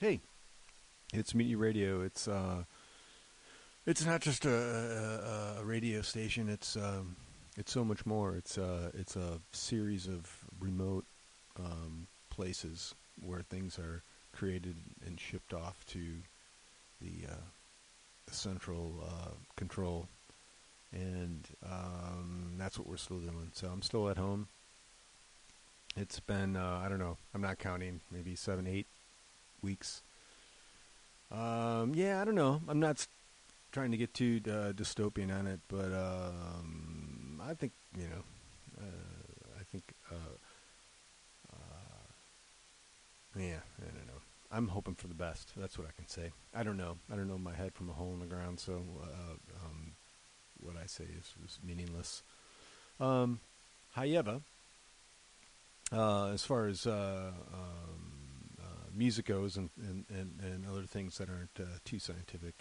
Hey, it's Mutiny Radio. It's uh, it's not just a, a, a radio station. It's um, it's so much more. It's uh, it's a series of remote um, places where things are created and shipped off to the, uh, central uh, control, and um, that's what we're still doing. So I'm still at home. It's been uh, I don't know. I'm not counting. Maybe seven, eight weeks. Um, yeah, I don't know. I'm not trying to get too uh, dystopian on it, but um, I think you know. Uh, I think. Uh, uh, yeah, I don't know. I'm hoping for the best. That's what I can say. I don't know. I don't know my head from a hole in the ground, so uh, um, what I say is, is meaningless. Um, however, uh, as far as um, music goes and, and, and, and other things that aren't uh, too scientific,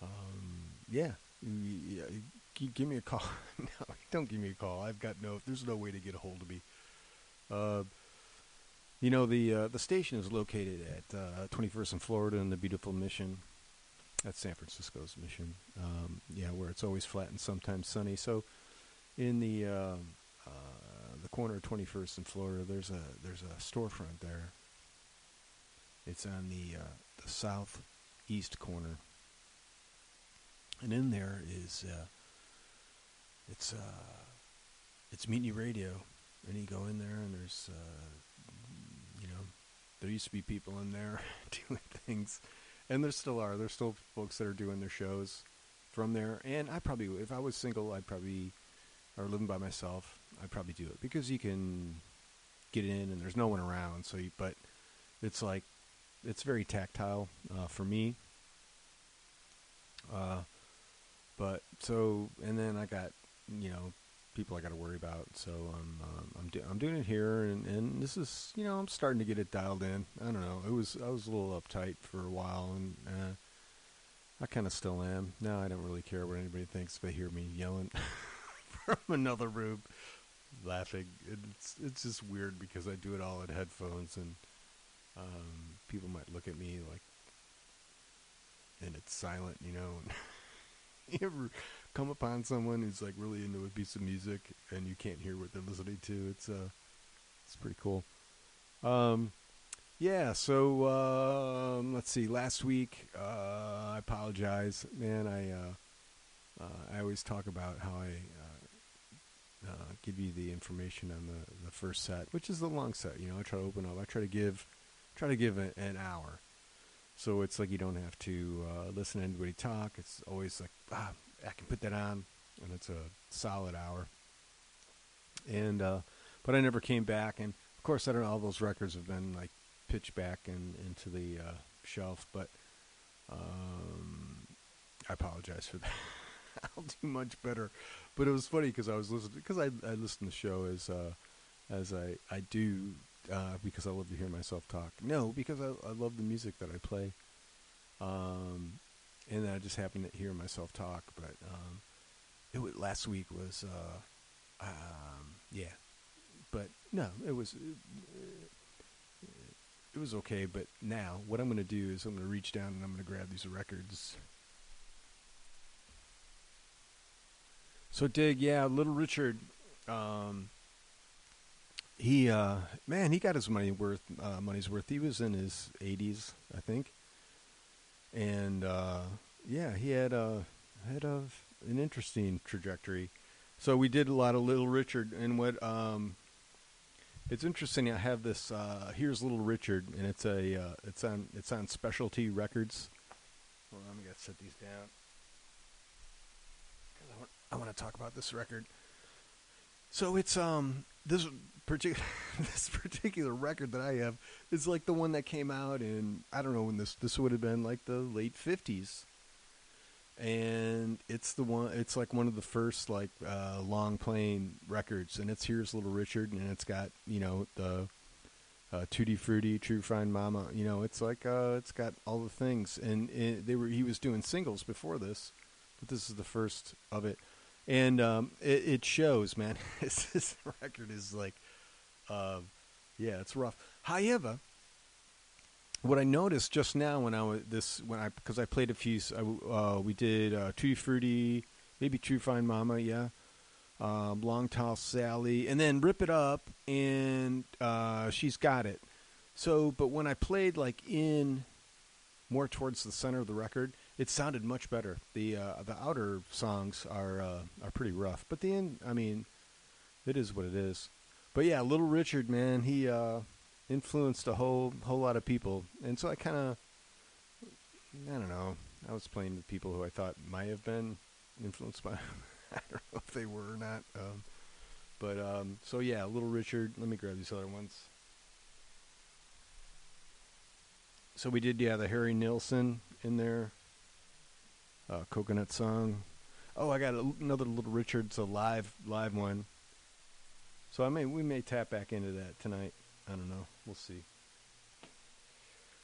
um, yeah, yeah, give me a call. no, don't give me a call. I've got no. There's no way to get a hold of me. Uh, you know the uh, the station is located at uh, 21st and Florida in the beautiful Mission. That's San Francisco's Mission. Um, yeah, where it's always flat and sometimes sunny. So, in the uh, uh, the corner of 21st and Florida, there's a there's a storefront there. It's on the uh, the southeast corner, and in there is uh, it's uh, it's Mutiny Radio, and you go in there and there's uh, you know there used to be people in there doing things, and there still are. There's still folks that are doing their shows from there, and I probably if I was single, I'd probably or living by myself, I'd probably do it. Because you can get in and there's no one around. So, you, but it's like it's very tactile uh, for me. Uh, but so and then I got you know people I got to worry about. So I'm um, I'm do- I'm doing it here, and and this is you know I'm starting to get it dialed in. I don't know. It was I was a little uptight for a while, and uh, I kind of still am. Now I don't really care what anybody thinks if they hear me yelling from another room, laughing. It's it's just weird because I do it all in headphones, and um, people might look at me like, and it's silent, you know. you ever come upon someone who's like really into a piece of music and you can't hear what they're listening to? It's uh, it's pretty cool. Um, yeah. So um, let's see. Last week, uh, I apologize, man. I uh, uh, I always talk about how I. Uh, uh, give you the information on the, the first set, which is the long set. You know, I try to open up. I try to give, try to give a, an hour, so it's like you don't have to uh, listen to anybody talk. It's always like ah, I can put that on, and it's a solid hour. And uh, but I never came back, and of course, I don't know. All those records have been like pitched back and into the uh, shelf, but um, I apologize for that. I'll do much better. But it was funny because I was listening because I I listen to the show as uh, as I I do uh, because I love to hear myself talk. No, because I I love the music that I play. Um, and I just happened to hear myself talk. But um, it was, last week was uh, um, yeah, but no, it was. It was okay, but now what I'm going to do is I'm going to reach down and I'm going to grab these records. So dig, yeah, Little Richard. Um, he uh, man, he got his money worth. Uh, money's worth. He was in his 80s, I think, and uh, yeah, he had a had an interesting trajectory. So we did a lot of Little Richard, and what um, it's interesting. I have this. Uh, Here's Little Richard, and it's a uh, it's on it's on Specialty Records. Hold on, I'm gonna set these down. 'Cause I want, I want to talk about this record. So it's um this particular this particular record that I have is like the one that came out in I don't know when this this would have been like the late fifties, and it's the one it's like one of the first like uh, long playing records, and it's here's Little Richard, and it's got you know the uh, Tutti Frutti, True Fine Mama, you know it's like uh, it's got all the things, and it, they were he was doing singles before this, but this is the first of it. And um, it, it shows, man. this, this record is like, uh, yeah, it's rough. However, what I noticed just now when I was this when I because I played a few uh, we did uh, Tutti Frutti, maybe True Fine Mama, yeah, um, Long Tall Sally, and then Rip It Up, and uh, She's Got It. So, but when I played like in more towards the center of the record, it sounded much better. The uh, the outer songs are uh, are pretty rough, but the end, I mean, it is what it is. But yeah, Little Richard, man, he uh, influenced a whole whole lot of people, and so I kind of, I don't know, I was playing with people who I thought might have been influenced by. I don't know if they were or not. Um, but um, so yeah, Little Richard. Let me grab these other ones. So we did yeah the Harry Nilsson in there. Uh, coconut song. Oh, I got a, another Little Richard's a live live one. So I may we may tap back into that tonight. I don't know. We'll see.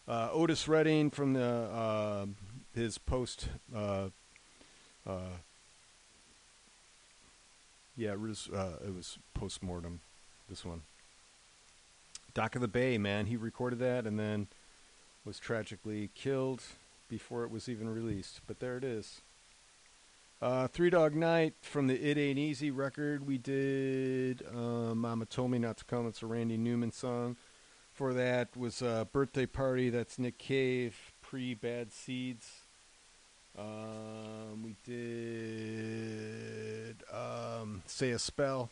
Uh, Otis Redding from the uh, his post. Uh, uh yeah, it was uh, it was post mortem. This one. Dock of the Bay, man. He recorded that and then was tragically killed before it was even released. But there it is. Uh, Three Dog Night from the It Ain't Easy record. We did uh, Mama Told Me Not to Come. It's a Randy Newman song. For that was a Birthday Party. That's Nick Cave, pre Bad Seeds. Um, we did um, Say a Spell.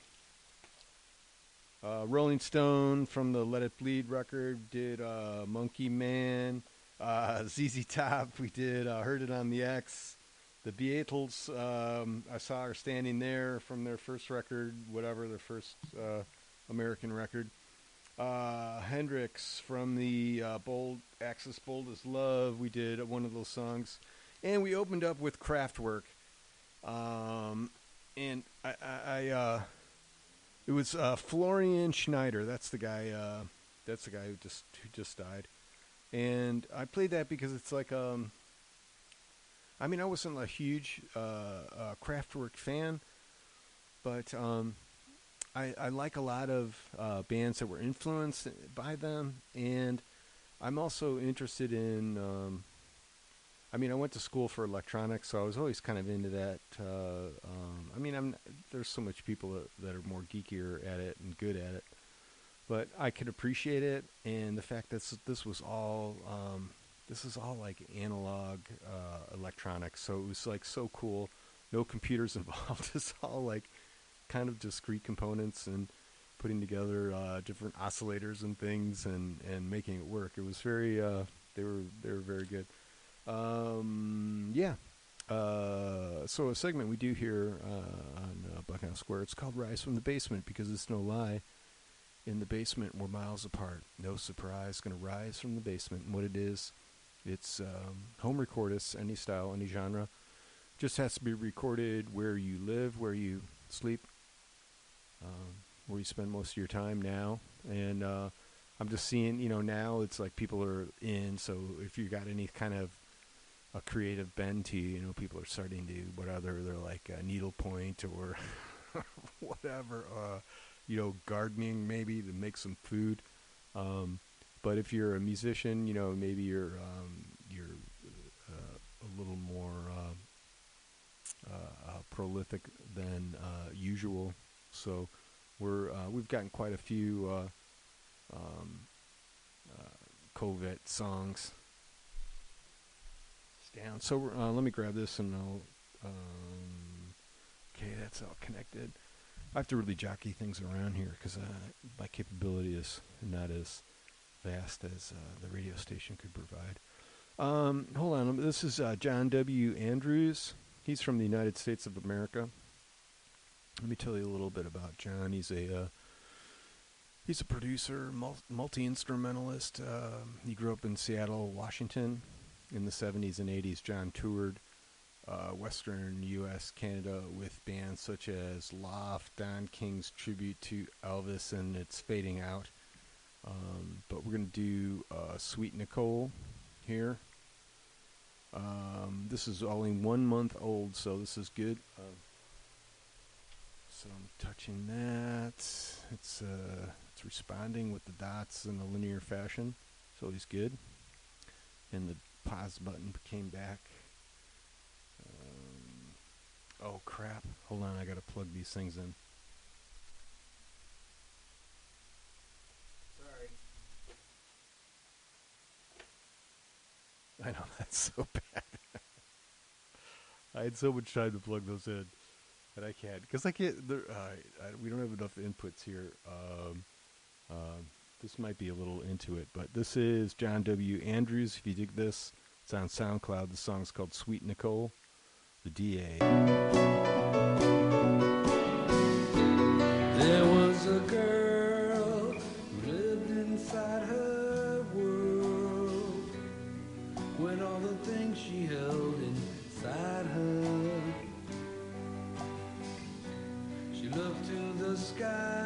Uh, Rolling Stone from the Let It Bleed record did uh, Monkey Man. Uh, ZZ Top, we did uh, Heard It on the X. The Beatles, um, I saw her standing there from their first record, whatever their first uh, American record. Uh, Hendrix from the uh, Bold Axis Bold as Love, we did one of those songs, and we opened up with Kraftwerk. Um, and I, I, I uh, it was uh, Florian Schneider. That's the guy. Uh, that's the guy who just who just died. And I played that because it's like um, I mean, I wasn't a huge uh, uh, Kraftwerk fan, but um, I, I, like a lot of uh, bands that were influenced by them, and I'm also interested in. Um, I mean, I went to school for electronics, so I was always kind of into that. Uh, um, I mean, I'm there's so much people that, that, are more geekier at it and good at it, but I could appreciate it, and the fact that this was all um, this is all like analog uh, electronics. So it was like so cool. No computers involved. it's all like kind of discrete components and putting together uh, different oscillators and things and, and making it work. It was very uh, they were they were very good. Um, yeah. Uh, so a segment we do here uh, on uh, Buckhouse Square. It's called "Rise from the Basement" because it's no lie. In the basement, we're miles apart. No surprise, going to rise from the basement. And what it is, it's um, home recordists, any style, any genre. Just has to be recorded where you live, where you sleep, um, where you spend most of your time now. And uh, I'm just seeing, you know, now it's like people are in. So if you got any kind of a creative bend to you, you know, people are starting to whatever they're like needlepoint or whatever, uh, you know, gardening maybe to make some food. Um, but if you're a musician, you know, maybe you're um, you're uh, a little more uh, uh, uh prolific than uh, usual. So we're we've gotten quite a few um, songs down. So let me grab this and I'll. Um, okay, that's all connected. I have to really jockey things around here because my capability is not as vast as uh, the radio station could provide. Um, hold on, this is uh, John W. Andrews. He's from the United States of America. Let me tell you a little bit about John. He's a uh, he's a producer, multi instrumentalist. Um, he grew up in Seattle, Washington, in the '70s and '80s. John toured uh, Western U.S., Canada with bands such as Loft, Don King's tribute to Elvis, and It's Fading Out. Um, but we're going to do uh, Sweet Nicole here. Um, this is only one month old, so this is good. Uh, so I'm touching that. It's uh, it's responding with the dots in a linear fashion. So he's good. and the pause button came back. Um, oh crap! Hold on, I gotta plug these things in. I know that's so bad. I had so much time to plug those in, and I can't because I can't. Uh, I, we don't have enough inputs here. Um, um, this might be a little into it, but this is John W. Andrews. If you dig this, it's on SoundCloud. The song's called Sweet Nicole, the DA. The skies,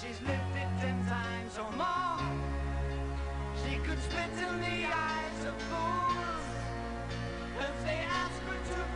she's lived it ten times or more. She could spit in the eyes of fools if they ask her to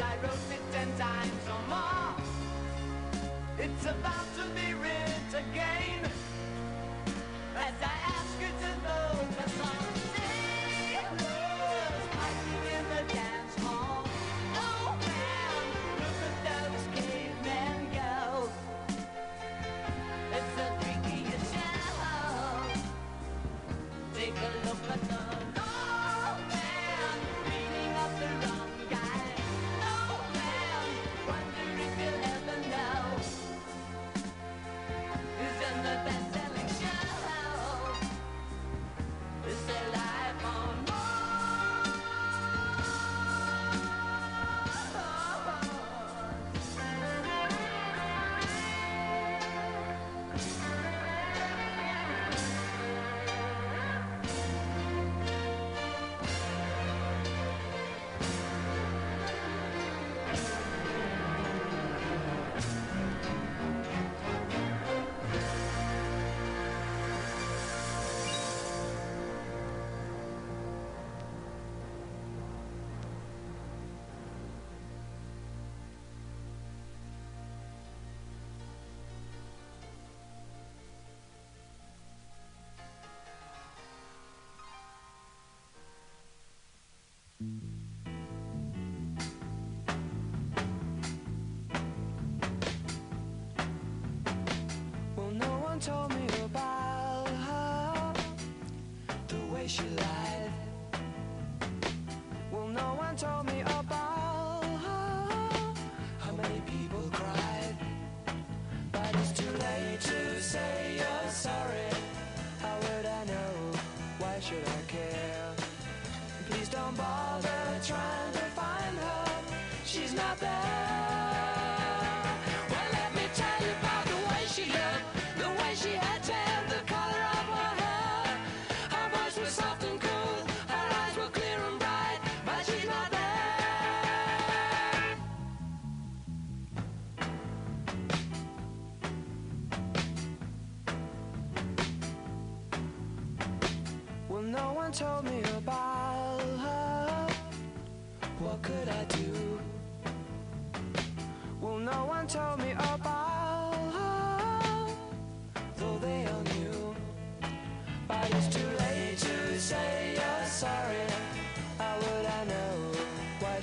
I wrote it ten times or more. It's about to be written again.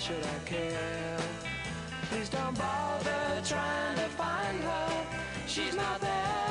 should I care? Please don't bother trying to find her. She's not there.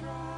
I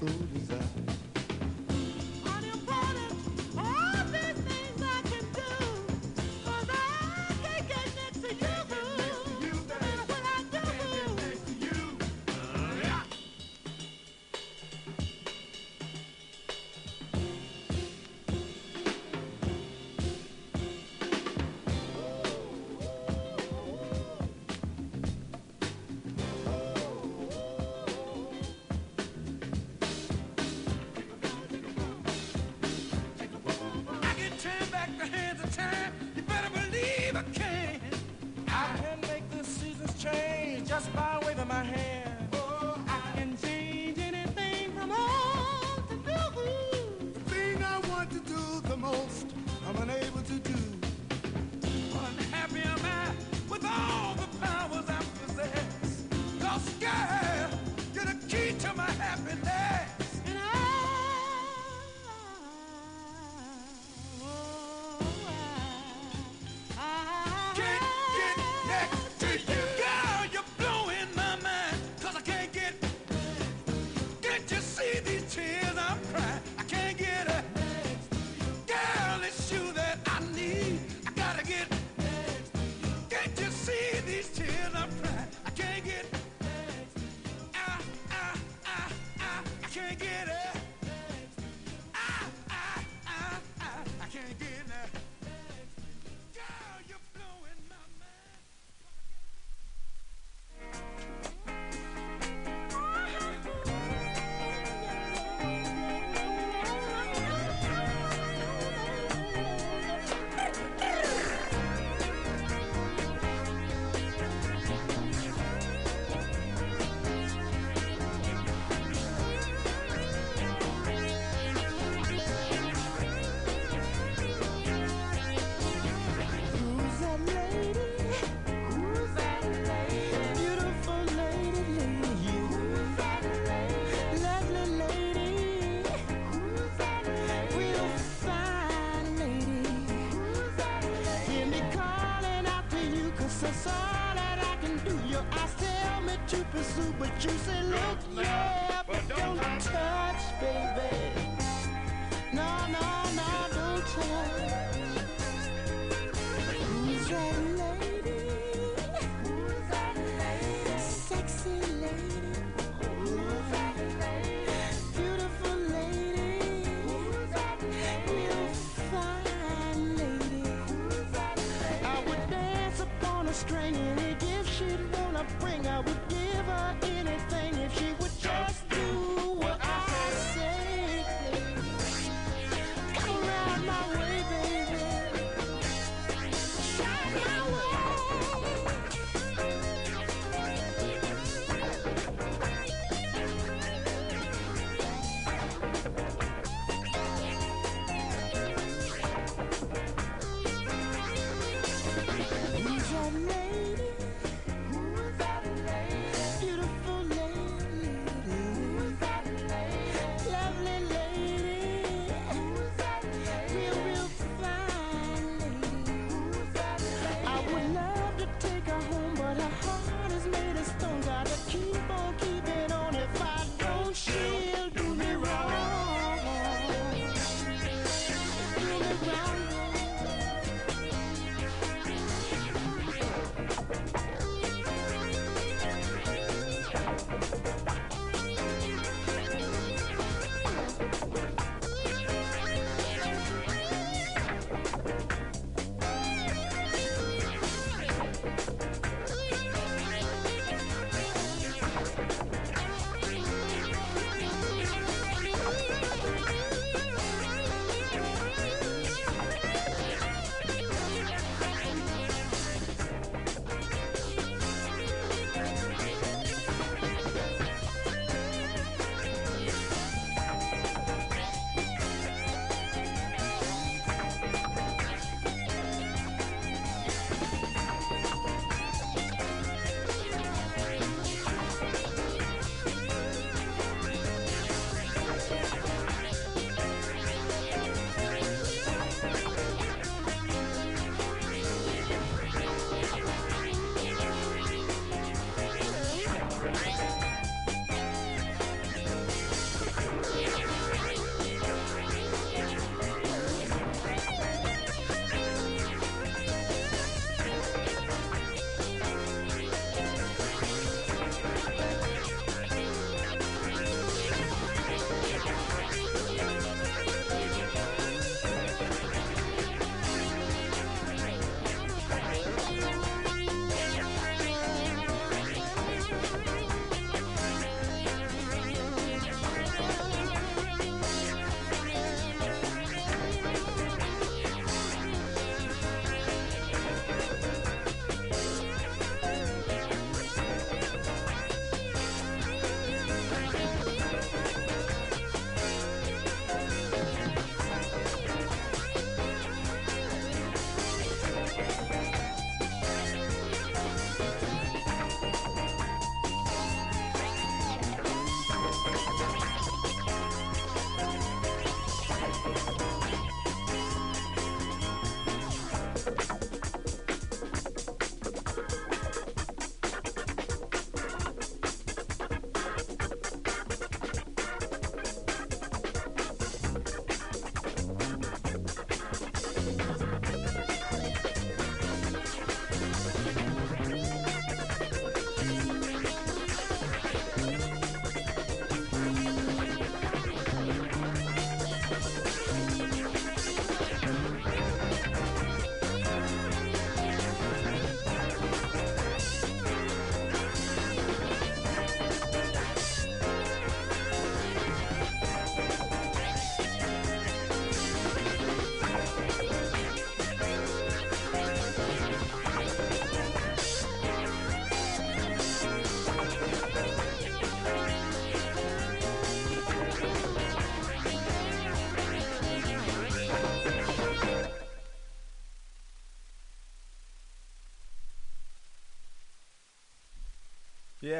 so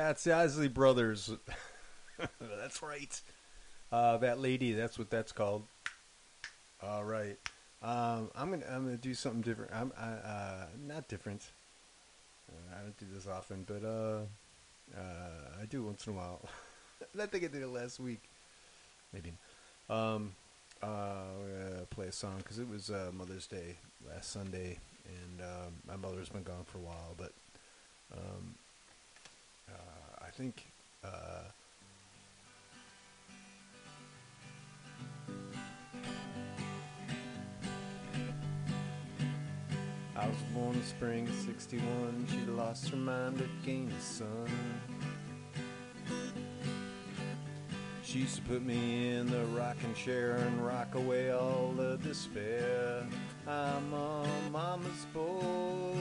Yeah, it's the Isley Brothers. that's right. Uh, that lady. That's what that's called. All right. Um, I'm gonna I'm gonna do something different. I'm I, uh, not different. Uh, I don't do this often, but uh, uh, I do once in a while. I think I did it last week. Maybe. Um, uh, play a song because it was uh, Mother's Day last Sunday, and um, my mother's been gone for a while, but um, think. Uh, I was born in spring of 61. She lost her mind but gained a son. She used to put me in the rocking chair and rock away all the despair. I'm a mama's boy,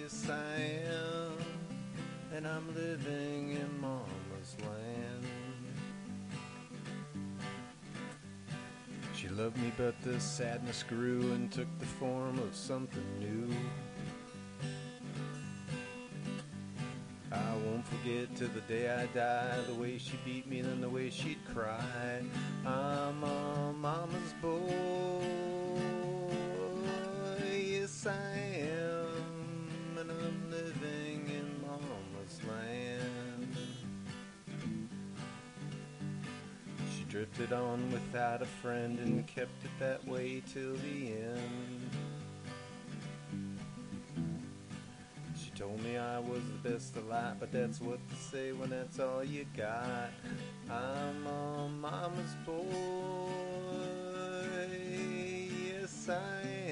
yes I am, and I'm living in mama's land. She loved me, but the sadness grew and took the form of something new. I won't forget to the day I die the way she beat me and the way she'd cry. I'm a mama's boy, yes I am, and I'm living land. She drifted on without a friend and kept it that way till the end. She told me I was the best of alive, but that's what to say when that's all you got. I'm a mama's boy, yes I am,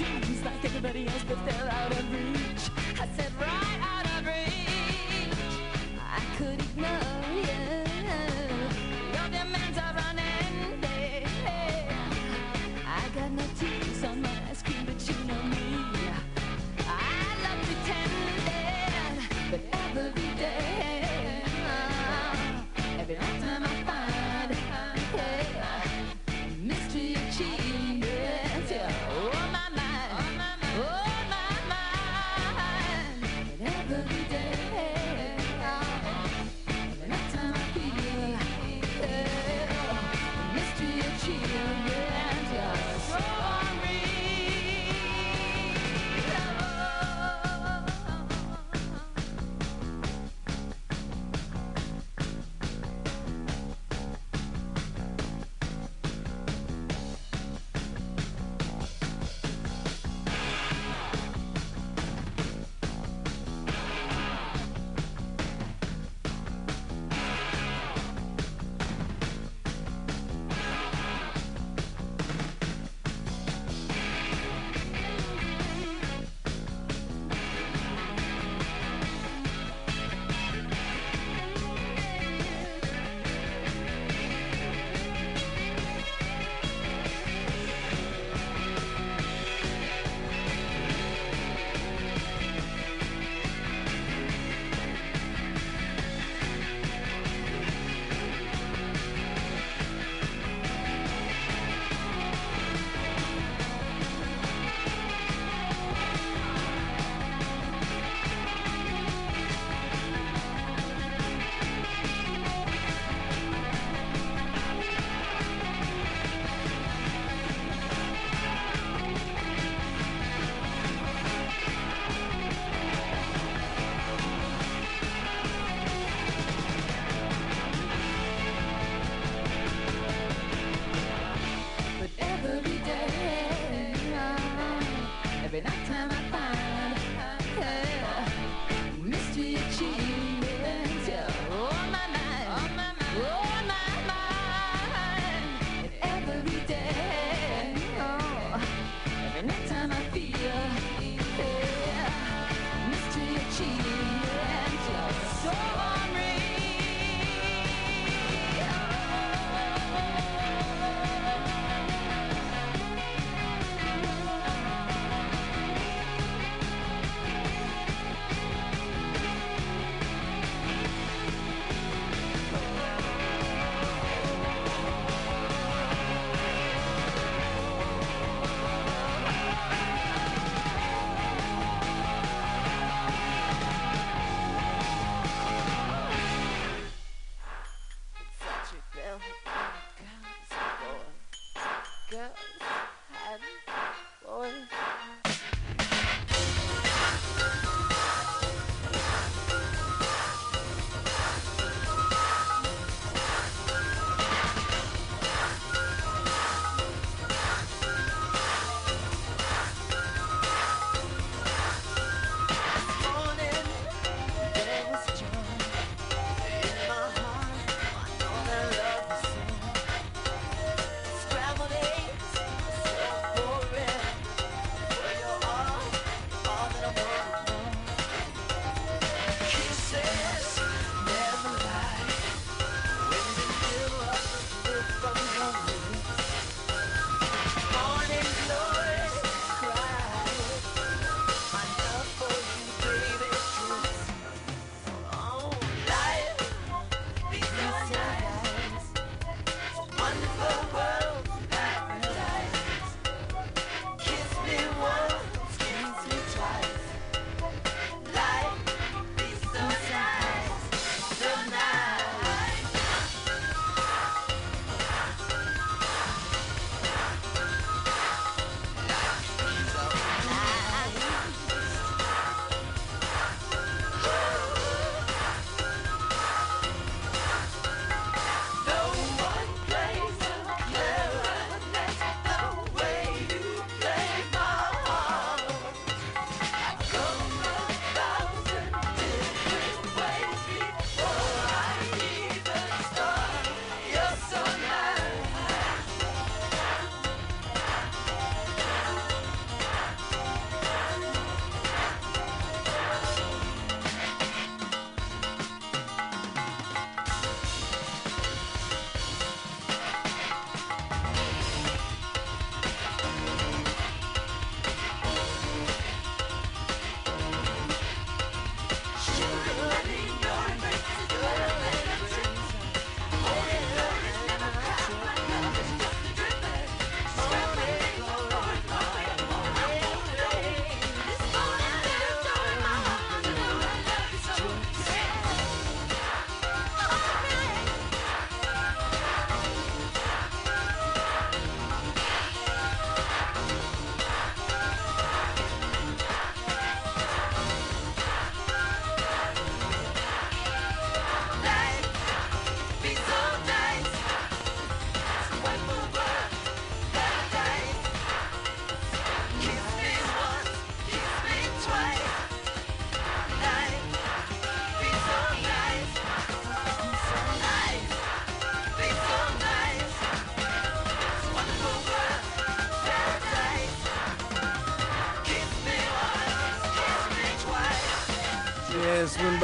like everybody else, but they're out of reach. I said, right.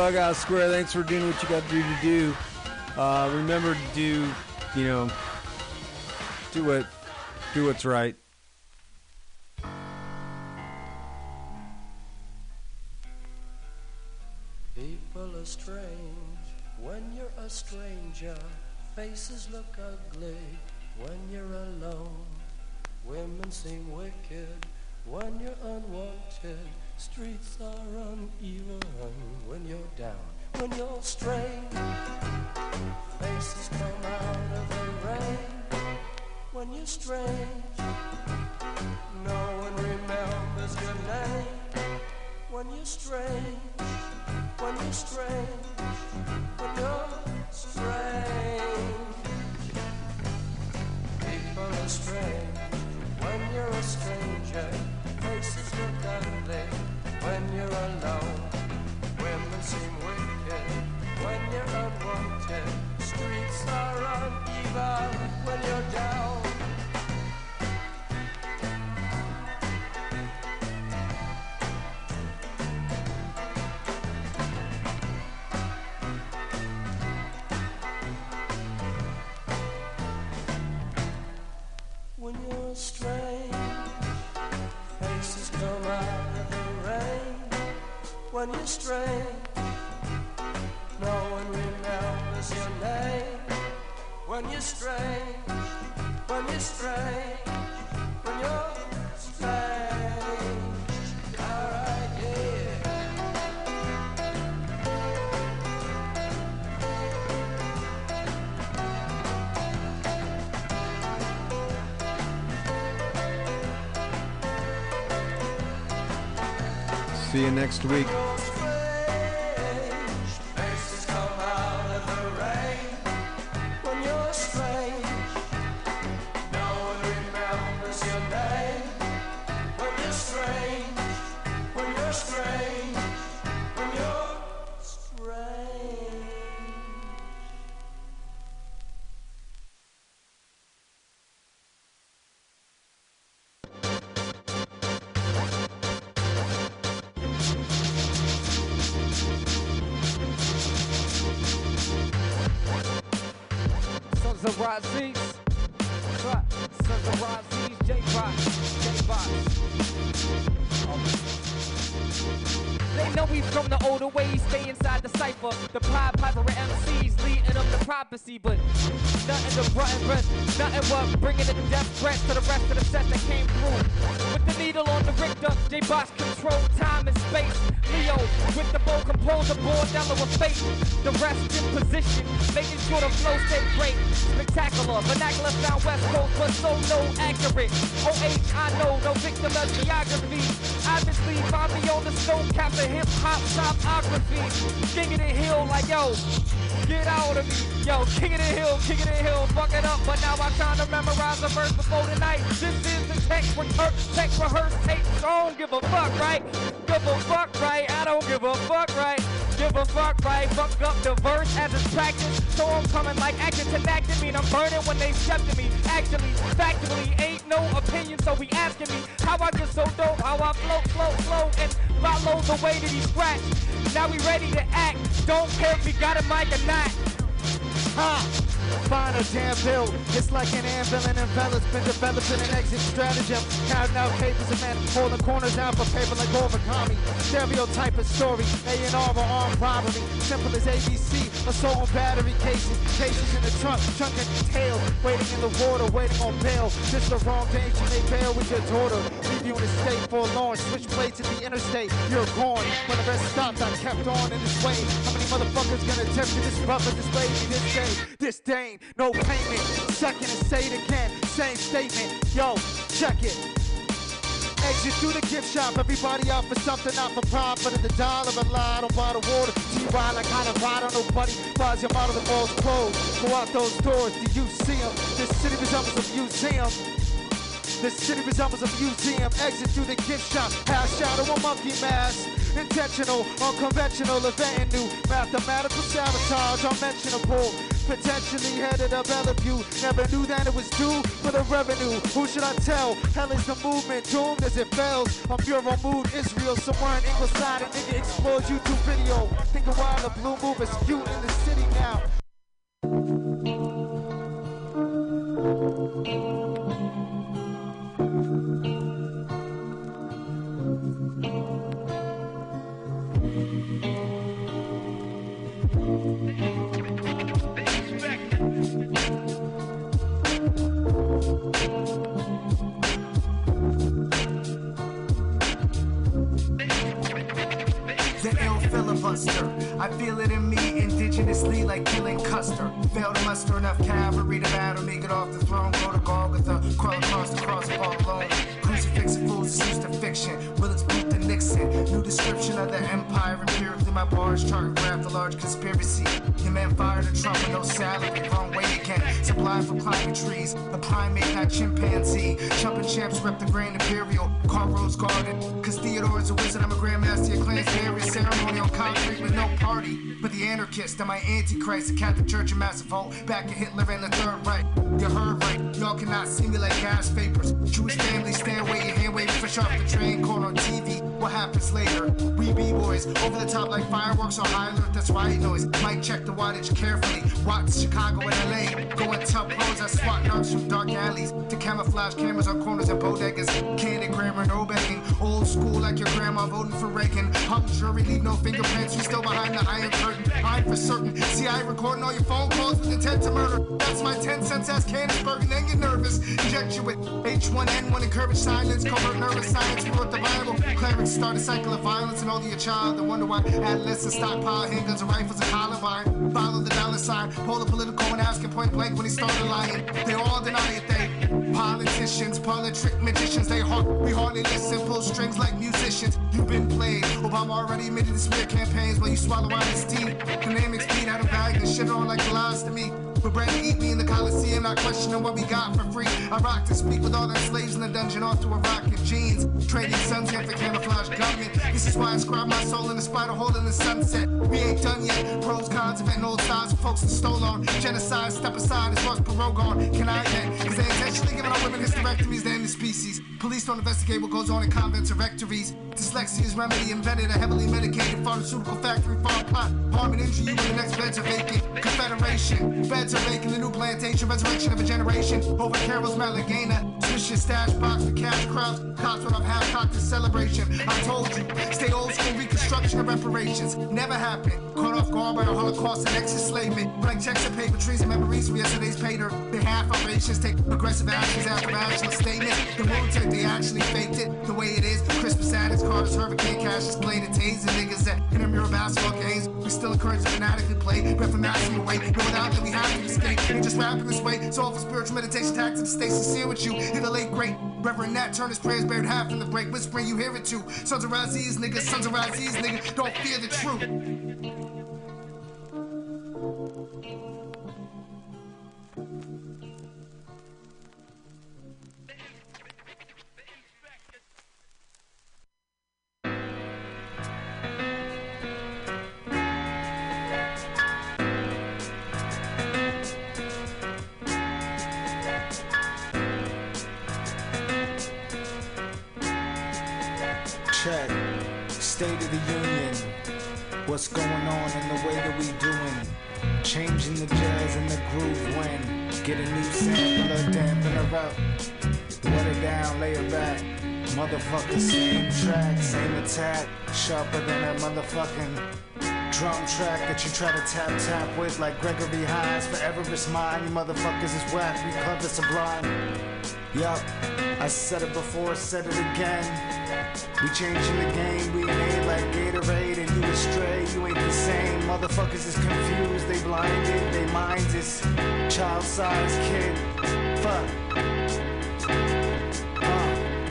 It's Square. Thanks for doing what you got to do to do. Uh, remember to do, you know, do what, do what's right. When you're strange, no one remembers your name. When you're strange, when you're strange, See you next week. I'm like action to act mean I'm burning when they step to me. Actually, factually, ain't no opinion, so we asking me how I get so dope, how I float, float, float, and follow the way that he scratch. Now we ready to act. Don't care if we got a mic or not. Ha! Find a damn bill. It's like an anvil and envelop's been developing an exit stratagem. Counting out papers and men holding corners out for paper like origami. Stereotype of story. A&R or armed robbery. Simple as ABC. Assault on battery cases. Cases in the trunk. Trunk and tail. Waiting in the water. Waiting on bail. Just the wrong to make bail with your daughter. Leave you in a state for forlorn. Switch plates at the interstate. You're gone. When the rest stopped, I kept on in this way. How many motherfuckers gonna tempt you this rough this lady this day? Disdain, no payment. Second and say it again. Same statement. Yo, check it. Exit through the gift shop, everybody out for something, not for profit. At the dollar a lie, don't buy the water. T-Ride I don't ride on nobody. Buys your model, the walls closed. Go out those doors, do you see them? This city resembles a museum. This city resembles a museum. Exit through the gift shop. Half shadow, a monkey mask. Intentional, unconventional, inventing new mathematical sabotage, unmentionable. Potentially headed up Bellevue. Never knew that it was due for the revenue. Who should I tell? Hell is the movement, doomed as it fails. I'm Bureau Mood, Israel, somewhere in Ingleside. A nigga explodes YouTube video. Think of why the blue move is cute in the city now. Filibuster. I feel it in me indigenously like killing Custer. Fail to muster enough cavalry to battle, make it off the throne, go to Golgotha, crawl across the cross, fall alone. Crucifixing fools is used to fiction. Bullets New description of the empire. Empirically, my bars chart graph the large conspiracy. The man fired a Trump with no salary. Wrong way again. Supply for climbing trees. A primate, not chimpanzee. Jumping champs rep the Grand Imperial. Car Rose Garden. Cause Theodore is a wizard. I'm a grandmaster. Your clan's various ceremony on concrete with no party. But the anarchist and my antichrist. The Catholic Church and Massive Hope. Back at Hitler and the Third Reich. You heard right. Y'all cannot see me like gas vapors. Jewish family stand away. Your hand waving fresh off the train. Caught on TV. What happens later? We B-boys. Over the top like fireworks on high alert. That's white noise. Might check the wattage carefully. Watch Chicago and LA. Going tough pros. I swat narcs from dark alleys. To camouflage cameras on corners and bodegas. Candid grammar, no begging. Old school like your grandma voting for Reagan. Hung jury, leave no fingerprints. We still behind the iron curtain. I'm for certain. See, I recording all your phone calls with intent to murder. That's my 10 cents ass Candidsburg and then get nervous. Inject you with H1N1, encourage silence. Covert nervous science, we wrote the Bible. Clerics start a cycle of violence and to your child. They wonder why adolescents stockpile handguns and rifles and Columbine. Follow the dollar sign. Pull the political and ask him point blank when he started lying. They all deny it, they politicians, politrick magicians. They hard, we hardly listen. Pull strings like musicians. You've been played. Obama already admitted to smear campaigns while you swallow out his teeth. Dynamics speed out of bag and shit on like lies to me. Eat me in the Coliseum, not questioning what we got for free. I rock to speak with all them slaves in the dungeon, off to a in jeans. Trading here for camouflage government. This is why I scribe my soul in the spider hole in the sunset. We ain't done yet. Pros, cons, inventing old styles for folks that stole on. Genocide, step aside, as far as parole gone. Can I end? Cause they intentionally giving our women hysterectomies to end the species. Police don't investigate what goes on in convents or rectories. Dyslexia's remedy invented a heavily medicated pharmaceutical factory farm plot. Harm and injure you the next beds are vacant. Confederation. Beds making the new plantation. Resurrection of a generation. Over Carol's Malagana. Swish your stash box for cash crowds. Cops run off half cocked in celebration. I told you. Stay old school reconstruction of reparations. Never happened. Caught off guard by the Holocaust and ex-enslavement. Blank checks and paper trees and memories from yesterday's pater. They half operations take aggressive actions after action statement. The military, they actually faked it the way it is. Christmas addicts, cars, hurricane caches, played and tasing niggas that intramural basketball games. We still encourage the fanatically play, but for maximum weight. But without that, we have to We just rapping this way. So all for spiritual meditation tactics, stay sincere with you. In the late great Reverend Nat turn Turner's prayers buried half in the break. Whispering, you hear it too. Sons of Raziz, niggas, sons of Raziz, nigga. Don't fear the truth. Check. State of the Union. What's going on in the way that we doing? Changing the jazz and the groove when get a new sampler, dampen her up. What it down, lay it back. Motherfucker, same track, same attack. Sharper than a motherfucking drum track that you try to tap tap with like Gregory Hines. Forever is mine. You motherfuckers is whack. We club the sublime. Yup, I said it before, I said it again. We changing the game, we ain't like Gatorade and you astray, you ain't the same. Motherfuckers is confused, they blinded, they minds is child-sized kid. Fuck.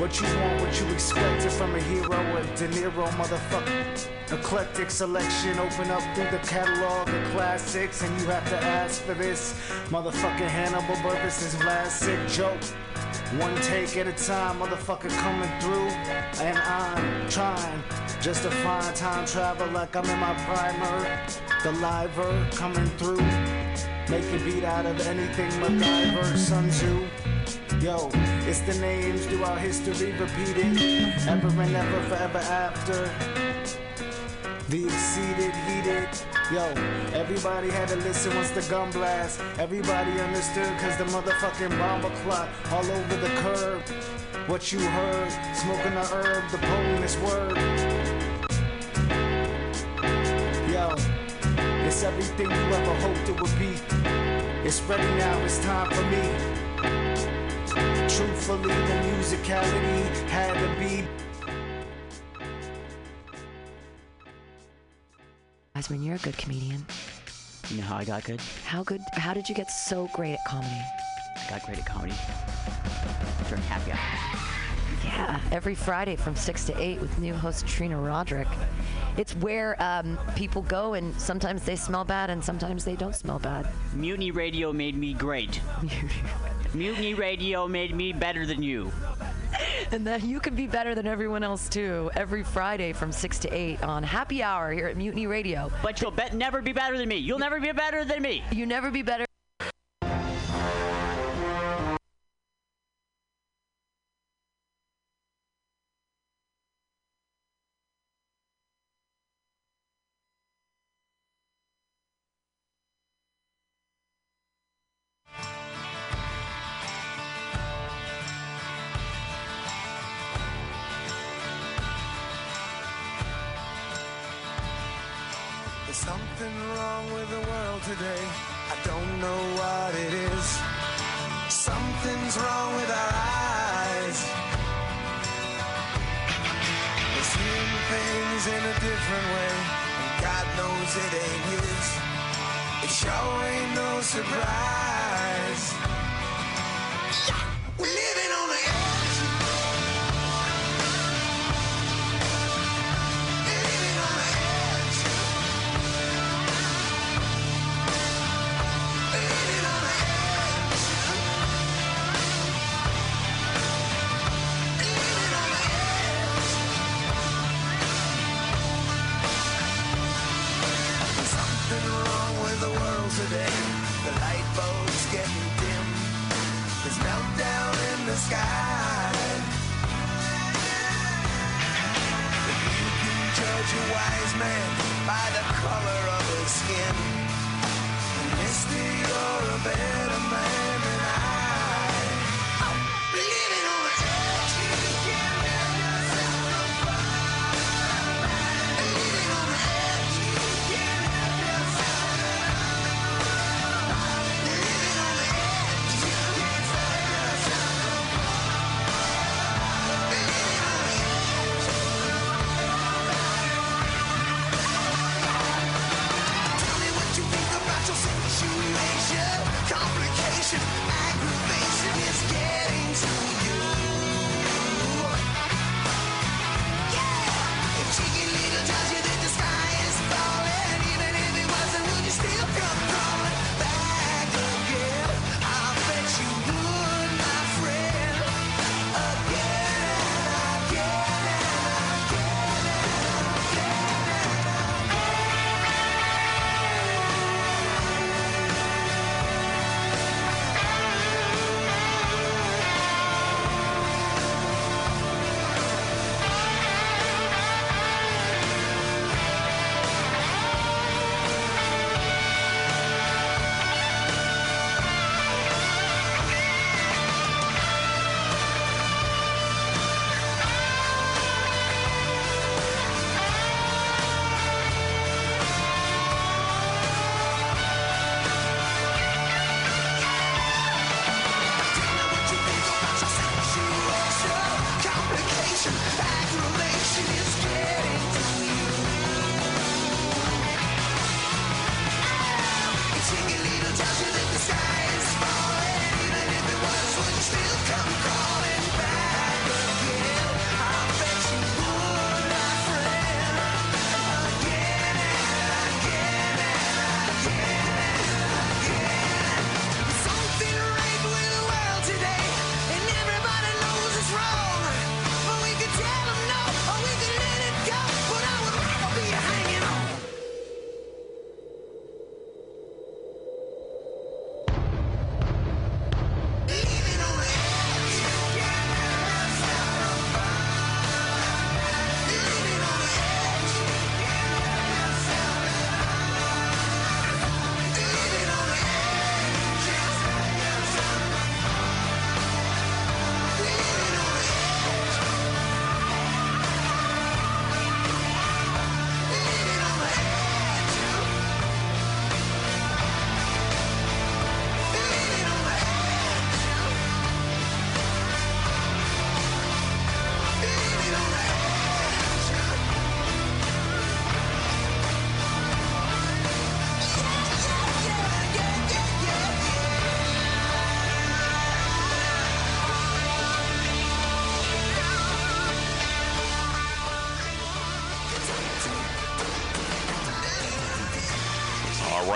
What you want, what you expected from a hero, a De Niro motherfucker. Eclectic selection, open up through the catalog of classics, and you have to ask for this. Motherfucking Hannibal Buress' last sick joke. One take at a time, motherfucker coming through, and I'm trying just to find time travel like I'm in my primer. The liver coming through. Make a beat out of anything MacGyver, Sun Tzu. Yo, it's the names throughout history repeated. Ever and ever, forever after. The exceeded, heated. Yo, everybody had to listen once the gun blast. Everybody understood cause the motherfucking bomber clot all over the curb. What you heard, smoking the herb, the police word. Yo, it's everything you ever hoped it would be. It's ready now, it's time for me. Truthfully, the musicality had to be Wiseman, you're a good comedian. You know how I got good? How good? How did you get so great at comedy? I got great at comedy during happy hour. Yeah, every Friday from 6 to 8 with new host Trina Roderick. It's where um, people go and sometimes they smell bad and sometimes they don't smell bad. Mutiny Radio made me great. Mutiny Radio made me better than you. And that you can be better than everyone else too. Every Friday from 6 to 8 on Happy Hour here at Mutiny Radio. But you'll bet never be better than me. You'll never be better than me. You never be better. Surprise. Judge a wise man by the color of his skin, mister, you're a better man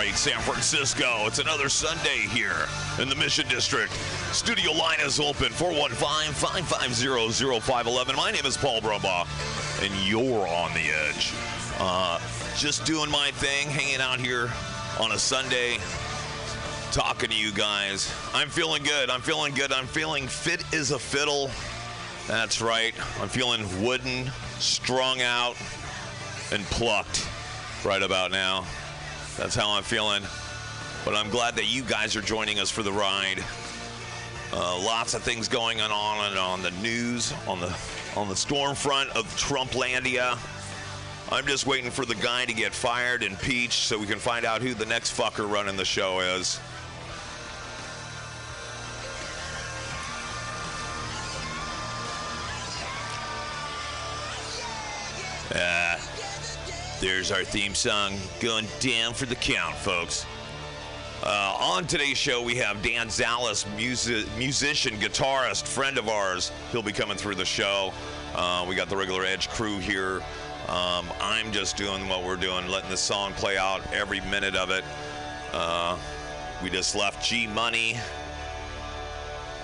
San Francisco. It's another Sunday here in the Mission District. Studio line is open 415 550 0511. My name is Paul Brumbaugh, and you're on the edge. Uh, just doing my thing, hanging out here on a Sunday, talking to you guys. I'm feeling good. I'm feeling good. I'm feeling fit as a fiddle. That's right. I'm feeling wooden, strung out, and plucked right about now. That's how I'm feeling. But I'm glad that you guys are joining us for the ride. Uh, lots of things going on on on the news, on the on the storm front of Trumplandia. I'm just waiting for the guy to get fired, impeached, so we can find out who the next fucker running the show is. There's our theme song going down for the count, folks. Uh, on today's show, we have Dan Zales, music, musician, guitarist, friend of ours. He'll be coming through the show. Uh, we got the regular Edge crew here. Um, I'm just doing what we're doing, letting the song play out every minute of it. Uh, we just left G Money.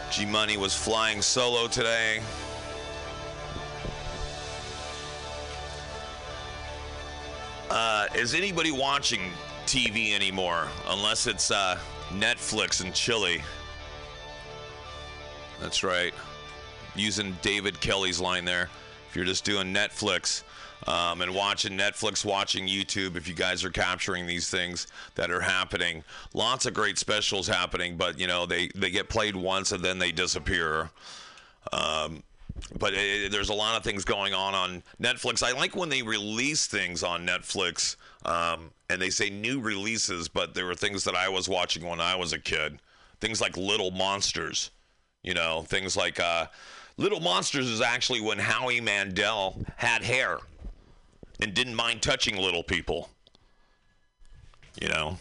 G Money was flying solo today. Uh, is anybody watching TV anymore? Unless it's uh, Netflix and Chili. That's right. Using David Kelly's line there. If you're just doing Netflix um, and watching Netflix, watching YouTube, if you guys are capturing these things that are happening, lots of great specials happening, but you know they they get played once and then they disappear. Um, but it, there's a lot of things going on on Netflix. I like when they release things on Netflix um, and they say new releases, but there were things that I was watching when I was a kid. Things like Little Monsters, you know, things like uh, Little Monsters is actually when Howie Mandel had hair and didn't mind touching little people. You know,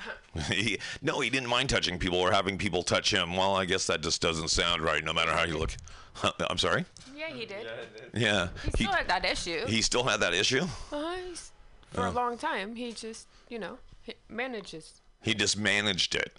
he, no, he didn't mind touching people or having people touch him. Well, I guess that just doesn't sound right, no matter how you look. I'm sorry. Yeah, he did. Yeah, He still had that issue. he still had that issue. Uh, for Oh. a long time, he just, you know, he manages. He just managed it.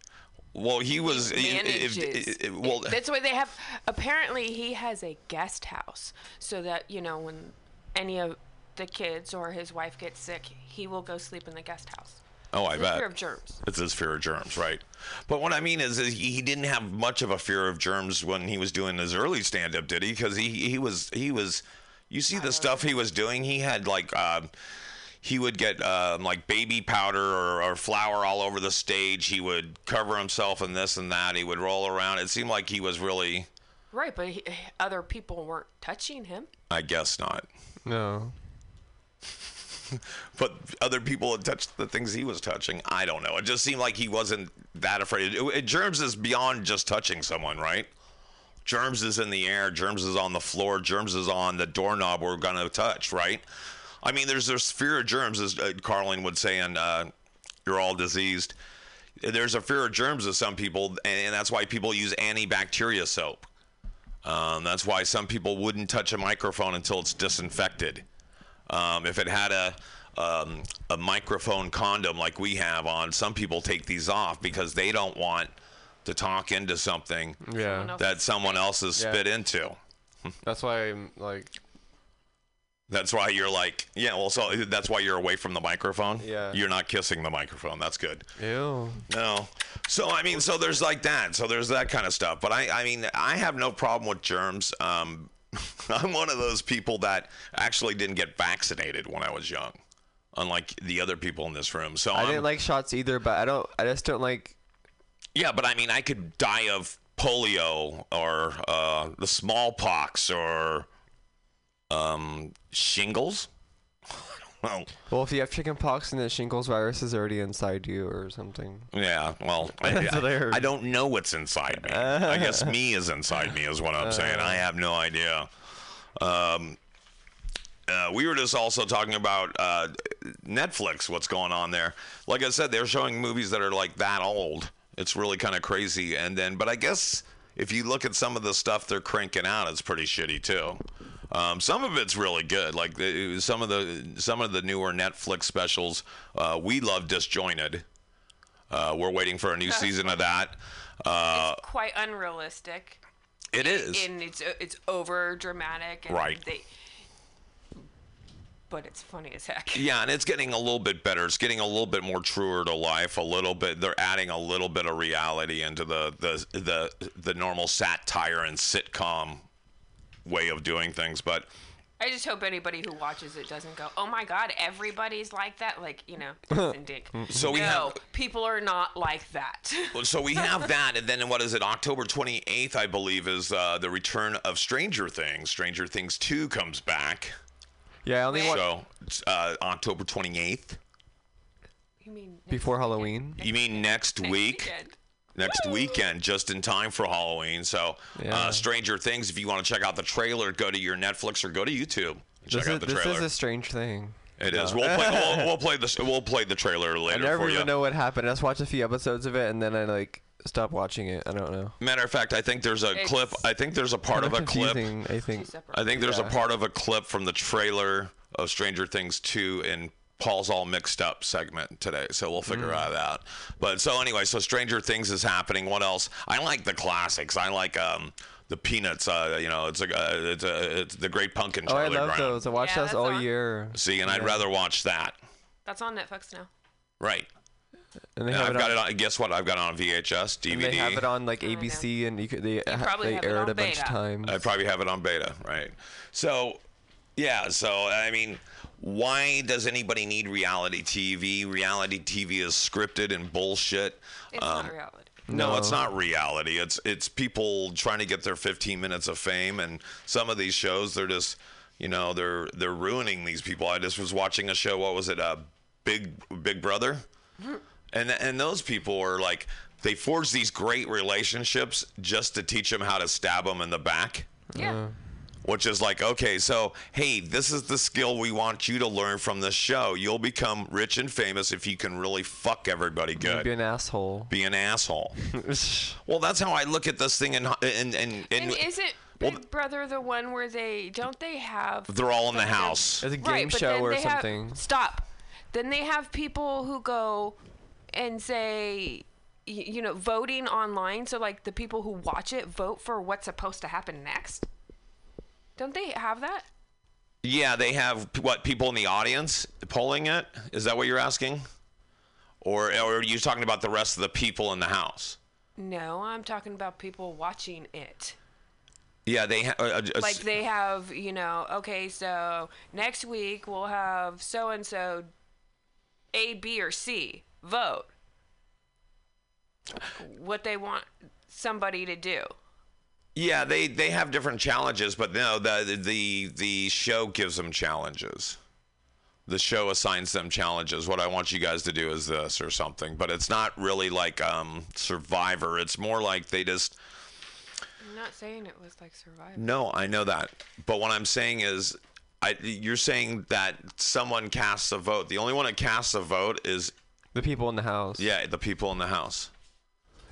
Well, he was. if- Manages. if- if- well, That's why they have. Apparently, he has a guest house, so that you know when any of the kids or his wife gets sick, he will go sleep in the guest house. Oh, I bet. fear of germs. It's his fear of germs, right? But what I mean is, is he he didn't have much of a fear of germs when he was doing his early stand-up, did he? Because he he was he was. You see the stuff he was doing. He had like. Um, he would get um, like baby powder or, or flour all over the stage. He would cover himself in this and that. He would roll around. It seemed like he was really. Right, but he, other people weren't touching him. I guess not. No. but other people had touched the things he was touching. I don't know. It just seemed like he wasn't that afraid. It, it- germs is beyond just touching someone, right? Germs is in the air. Germs is on the floor. Germs is on the doorknob we're gonna touch, right? I mean, there's this fear of germs, as uh, Carlin would say, and uh, you're all diseased. There's a fear of germs of some people, and that's why people use antibacteria soap. Um, that's why some people wouldn't touch a microphone until it's disinfected. Um, if it had a um, a microphone condom like we have on, some people take these off because they don't want to talk into something Yeah. that someone else has Yeah. spit into. That's why I'm like. That's why you're like, yeah. Well, so that's why you're away from the microphone. Yeah. You're not kissing the microphone. That's good. Ew. No. So I mean, so there's like that. So there's that kind of stuff. But I, I mean, I have no problem with germs. Um, I'm one of those people that actually didn't get vaccinated when I was young, unlike the other people in this room. So I I'm, didn't like shots either, but I don't. I just don't like. yeah, but I mean, I could die of polio or uh, the smallpox or um, shingles. Well, Well, if you have chickenpox and the shingles virus is already inside you or something. Yeah, well, I, I. I don't know what's inside me. I guess me is inside me, is what I'm saying. I have no idea. Um, uh, we were just also talking about uh, Netflix, what's going on there. Like I said, they're showing movies that are like that old. It's really kind of crazy. And then, but I guess if you look at some of the stuff they're cranking out, it's pretty shitty too. Um, some of it's really good, like the, some of the some of the newer Netflix specials. Uh, we love Disjointed. Uh, we're waiting for a new season of that. Uh, Quite unrealistic. it is. And it's it's over dramatic. Right. They, but it's funny as heck. Yeah, and it's getting a little bit better. It's getting a little bit more truer to life. A little bit. They're adding a little bit of reality into the the the the normal satire and sitcom way of doing things. But I just hope anybody who watches it doesn't go, "Oh my God, everybody's like that." Like you know, and Dick. So we no, have- people are not like that. So we have that, and then what is it? October 28th, I believe, is uh, the return of Stranger Things. Stranger Things 2 comes back. Yeah, I only watch So uh, October 28th. You mean before Halloween. You mean next, week? Next weekend, just in time for Halloween. So, Yeah. uh, Stranger Things. If you want to check out the trailer, go to your Netflix or go to YouTube. and Check This out is, the this trailer. is a strange thing. It is. No. We'll play. We'll, we'll play this. We'll play the. We'll play the trailer I later never for even you. know what happened. I just watched a few episodes of it and then I like stopped watching it. I don't know. Matter of fact, I think there's a clip. I think there's a part of Kinda a clip. I think. I think there's a part of a clip from the trailer of Stranger Things 2 in Paul's all mixed up segment today, so we'll figure Mm. that out. But so anyway, so Stranger Things is happening. What else? I like the classics. I like um the Peanuts. Uh, you know, it's like a, it's a, it's the Great Pumpkin. Oh, I Charlie love Brown. those. I watch Yeah, those that's all on. year. See, and I'd rather watch that. That's on Netflix now. Right. And they And have I've it got on, it on. Guess what? I've got it on VHS, DVD. and they have it on like ABC and you could, they ha- probably they have it air it on a bunch of times. I probably have it on beta, right? So, yeah. So I mean, why does anybody need reality TV? Reality TV is scripted and bullshit. It's Um, not reality. No, it's not reality. It's it's people trying to get their 15 minutes of fame, and some of these shows they're just, you know, they're they're ruining these people. I just was watching a show. What was it? Uh, Big Big Brother, and and those people are like they forge these great relationships just to teach them how to stab them in the back. Yeah. Which is like, okay, so hey, this is the skill we want you to learn from this show. You'll become rich and famous if you can really fuck everybody good. Be an asshole. Be an asshole. well, that's how I look at this thing, and and and, And isn't well, Big Brother the one where they don't they have they're all in the house. It's a game right, show or they have- something. stop. Then they have people who go and say, you know, voting online. So like the people who watch it vote for what's supposed to happen next. Don't they have that? Yeah, they have what people in the audience polling it. Is that what you're asking? Or, or are you talking about the rest of the people in the house? No, I'm talking about people watching it. Yeah, they have. Uh, uh, Like they have, you know, okay, so next week we'll have so and so A, B, or C vote what they want somebody to do. Yeah, they they have different challenges, but no, the the the show gives them challenges. The show assigns them challenges. What I want you guys to do is this or something, but it's not really like um Survivor. It's more like they just I'm not saying it was like Survivor. No, I know that. But what I'm saying is I you're saying that someone casts a vote. The only one that casts a vote is the people in the house. Yeah, the people in the house.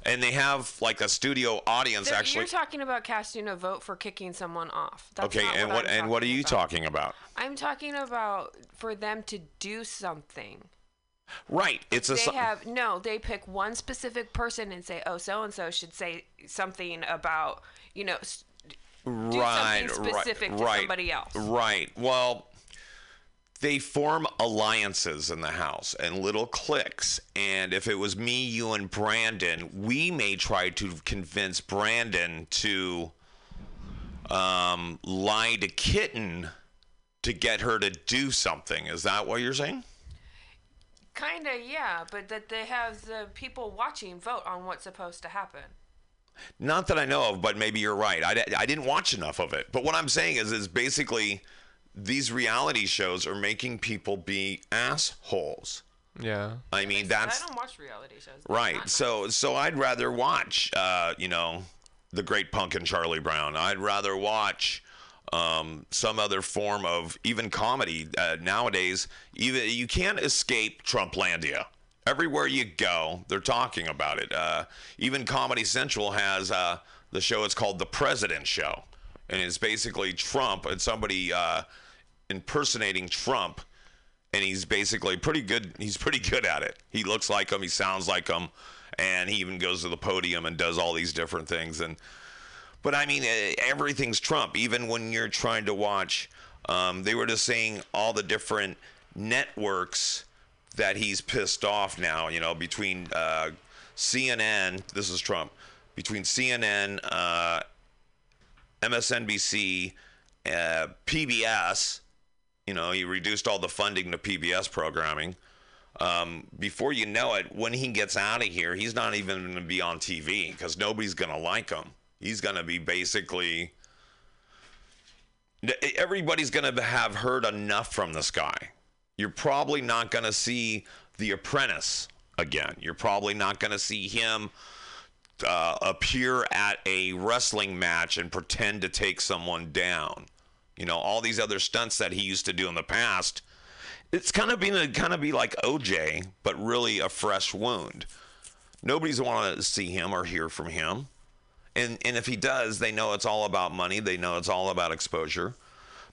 And they have like a studio audience So actually. You're talking about casting a vote for kicking someone off. That's okay, and what I'm and what are you about. talking about? I'm talking about for them to do something. Right. It's a they have no. They pick one specific person and say, "Oh, so and so should say something about you know." right, something specific right, to right, somebody else. Right. Well, they form alliances in the house and little cliques. And if it was me, you, and Brandon, we may try to convince Brandon to um, lie to Kitten to get her to do something. Is that what you're saying? Kinda, yeah, but that they have the people watching vote on what's supposed to happen. Not that I know of, but maybe you're right. I, I didn't watch enough of it. But what I'm saying is, is basically these reality shows are making people be assholes. Yeah. I mean, that's I don't watch reality shows. Right. not So, so I'd rather watch, uh, you know, the Great Pumpkin Charlie Brown. I'd rather watch um, some other form of even comedy. Uh, nowadays, even you can't escape Trumplandia. Everywhere you go, they're talking about it. Uh, even Comedy Central has uh, the show. It's called The President Show, and it's basically Trump and somebody uh, impersonating Trump and he's basically pretty good. He's pretty good at it. He looks like him. He sounds like him, and he even goes to the podium and does all these different things. And but I mean, eh, everything's Trump. Even when you're trying to watch, um, they were just saying all the different networks that he's pissed off now. You know, between uh, CNN, this is Trump, between CNN, uh, MSNBC, uh, PBS. You know, he reduced all the funding to PBS programming. Um, before you know it, when he gets out of here, he's not even going to be on TV because nobody's going to like him. He's going to be basically. Everybody's going to have heard enough from this guy. You're probably not going to see The Apprentice again. You're probably not going to see him uh, appear at a wrestling match and pretend to take someone down. You know, all these other stunts that he used to do in the past. It's kind of been kind of be like OJ, but really a fresh wound. Nobody's want to see him or hear from him. And and if he does, they know it's all about money. They know it's all about exposure.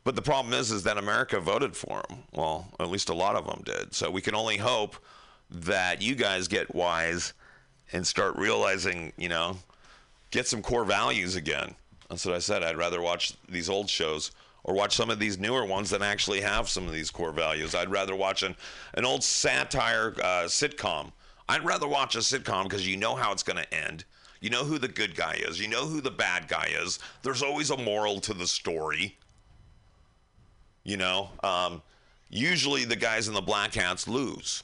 But the problem is, is that America voted for him. Well, at least a lot of them did. So we can only hope that you guys get wise and start realizing, you know, get some core values again. That's what I said. I'd rather watch these old shows or watch some of these newer ones that actually have some of these core values. I'd rather watch an, an old satire uh, sitcom. I'd rather watch a sitcom because you know how it's going to end. You know who the good guy is. You know who the bad guy is. There's always a moral to the story. You know, um, usually the guys in the black hats lose.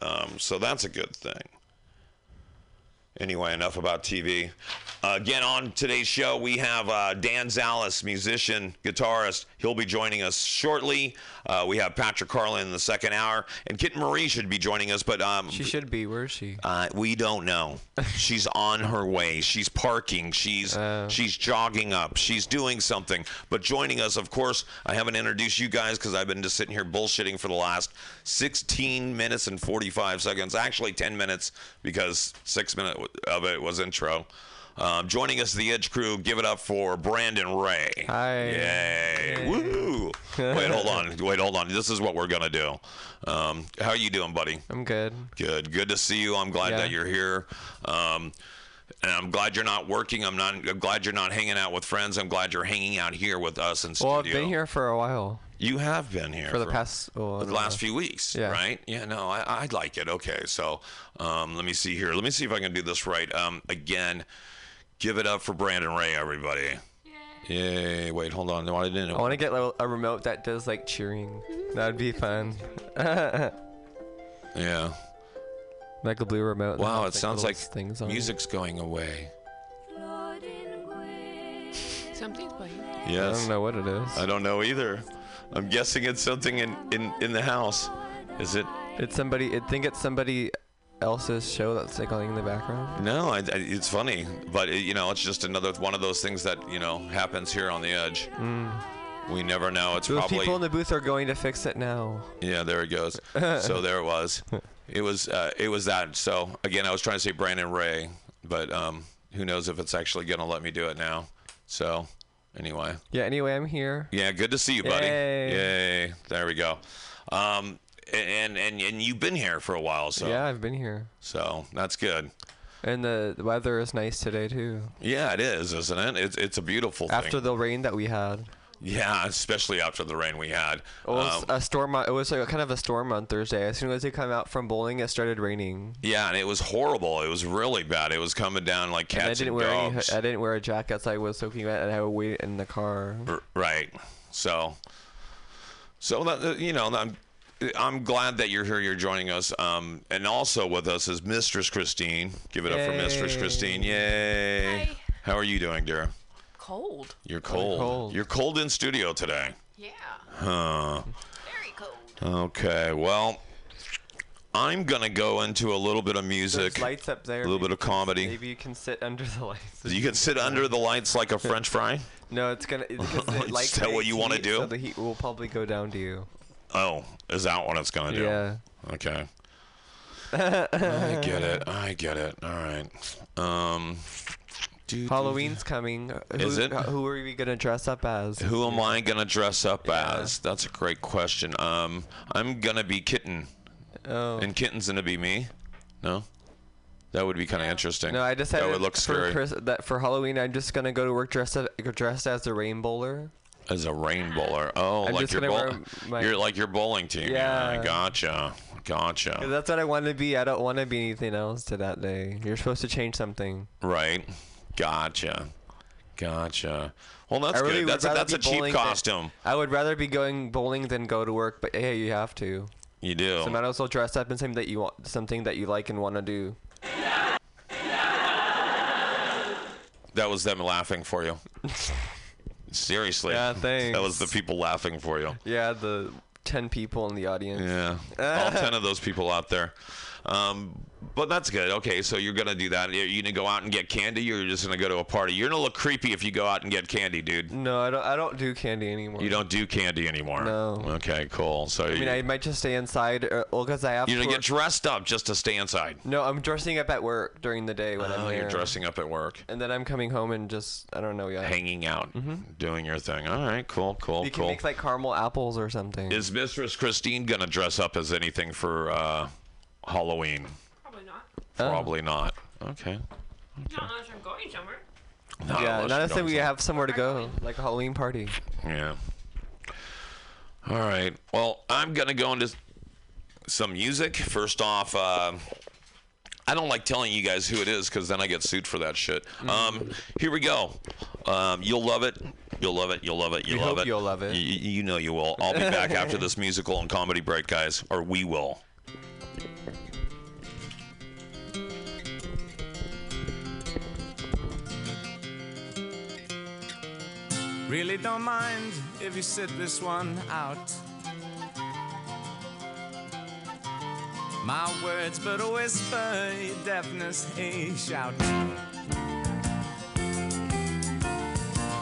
Um, so that's a good thing. Anyway, enough about TV. Uh, again, on today's show, we have uh, Dan Zales, musician, guitarist. He'll be joining us shortly. Uh, we have Patrick Carlin in the second hour, and Kitten Marie should be joining us. But um, She should be. Where is she? uh, we don't know. She's on her way. She's parking. She's she's jogging up. She's doing something. But joining us, of course, I haven't introduced you guys because I've been just sitting here bullshitting for the last 16 minutes and 45 seconds. Actually, 10 minutes because six minutes of it was intro. Um, joining us, the Edge crew. Give it up for Brandon Ray. Hi. Yay! Woo! Wait, hold on. Wait, hold on. This is what we're gonna do. Um, how are you doing, buddy? I'm good. Good. Good to see you. I'm glad Yeah. that you're here. Um, and I'm glad you're not working. I'm not. I'm glad you're not hanging out with friends. I'm glad you're hanging out here with us in Well, I've been here for a while. You have been here For the past- well, the last know. few weeks, Yeah. right? Yeah, no, I, I like it. Okay, so um, let me see here. Let me see if I can do this right. Um, again, give it up for Brandon Ray, everybody. Yay! Wait, hold on. No, I didn't. I want to get like, a remote that does like cheering. That'd be fun. Yeah. like a blue remote. Wow, has, it sounds like things on it. music's going away. Something's playing. Yes. I don't know what it is. I don't know either. I'm guessing it's something in, in, in the house. Is it? It's somebody. I think it's somebody else's show that's like in the background. No, I, I, it's funny, but it, you know, it's just another one of those things that you know happens here on the edge. Mm. We never know. It's Those probably people in the booth are going to fix it now. yeah. There it goes. so there it was. It was uh, it was that. So again, I was trying to say Brandon Ray, but um, who knows if it's actually gonna let me do it now. So anyway. Yeah. Anyway, I'm here. Yeah, good to see you, buddy. Yay. Yay. There we go. Um, and and and you've been here for a while, so Yeah, I've been here. so that's good. And the, the weather is nice today too. Yeah, it is, isn't it? It's it's a beautiful thing. After the rain that we had. yeah, especially after the rain we had. It was Um, a storm. It was like kind of a storm on Thursday. As soon as they come out from bowling, it started raining. yeah, and it was horrible. It was really bad. It was coming down like And I cats didn't and, wear any. dogs. I didn't wear a jacket, so I was soaking wet, and I would wait in the car. Right. So, so that you know, I'm, I'm glad that you're here. You're joining us. Um, and also with us is Mistress Christine. Give it up for Mistress Christine. Yay! Hi. How are you doing, dear? Cold. You're cold. cold. You're cold in studio today. Yeah. Huh. Very cold. Okay. Well, I'm gonna go into a little bit of music. There's lights up there. A little bit of you can- comedy. Maybe you can sit under the lights. You can sit under the lights like a French fry. No, it's gonna. Because Is the light that what you wanna do? So the heat will probably go down to you. Oh, is that what it's gonna do? Yeah. Okay. I get it. I get it. All right. Um, Halloween's coming. Is who, it? Who are we gonna dress up as? Who am I gonna dress up as? That's a great question. Um, I'm gonna be kitten. Oh. And kitten's gonna be me. No. That would be kind of interesting. No, I decided that would look for scary Chris, that for Halloween I'm just gonna go to work dressed dressed as a rainbowler. As a rain bowler. Oh, I'm like your gonna bowl. wear my- You're like your bowling team. Yeah. Gotcha. 'Cause Gotcha. that's what I want to be. I don't want to be anything else to that day. You're supposed to change something. Right. Gotcha. Gotcha. Well, that's really good. That's a, that's a cheap bowling than- costume. I would rather be going bowling than go to work, but hey, you have to. You do. So might as well dress up in something that you want, something that you like and want to do. That was them laughing for you. Seriously. Yeah, That was the people laughing for you. Yeah, the ten people in the audience. Yeah. All 10 of those people out there. Um, but that's good. Okay, so you're going to do that. You're to go out and get candy or you're just going to go to a party? You're going to look creepy if you go out and get candy, dude. No, I don't. I don't do candy anymore. You don't do candy anymore. No. Okay, cool. So I mean, you, I might just stay inside, or, well, because I have. you're to going to work- get dressed up just to stay inside. No, I'm dressing up at work during the day when I'm Oh, you're dressing up at work. And then I'm coming home and just I don't know yet. Hanging out, doing your thing. All right, cool, cool, Cool. You can make like caramel apples or something. Is Mistress Christine gonna dress up as anything for uh, Halloween? Probably not. Oh. Probably not. Okay. Not unless I'm going somewhere. Not yeah, unless not you're unless we somewhere. have somewhere to go, like a Halloween party. Yeah. All right. Well, I'm gonna go into some music. First off, uh, I don't like telling you guys who it is because then I get sued for that shit. Um, here we go. Um, you'll love it. You'll love it. You'll love it. You'll We love hope it. you'll love it. Y- y- you know you will. I'll be back after this musical and comedy break, guys, or we will. Really don't mind if you sit this one out. My words, but a whisper, your deafness, a shout.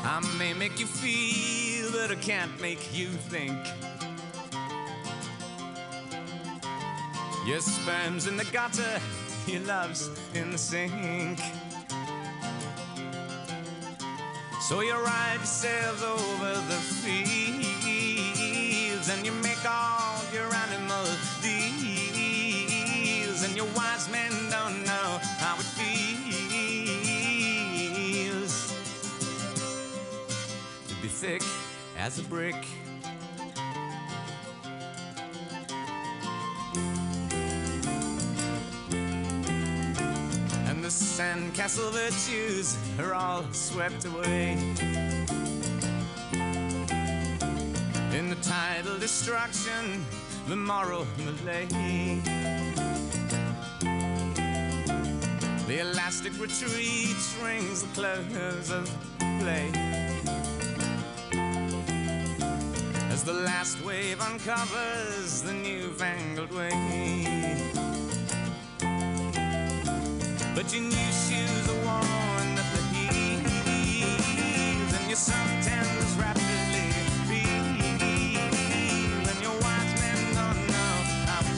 I may make you feel, but I can't make you think. Your sperm's in the gutter, your love's in the sink. So you ride yourselves over the fields and you make all your animal deals, and your wise men don't know how it feels to be thick as a brick. Sandcastle virtues are all swept away. In the tidal destruction, the moral malay. The elastic retreat rings the close of play. As the last wave uncovers the newfangled way. But your new shoes are worn at the heels, and your suntans rapidly feel, and your wise men don't know how it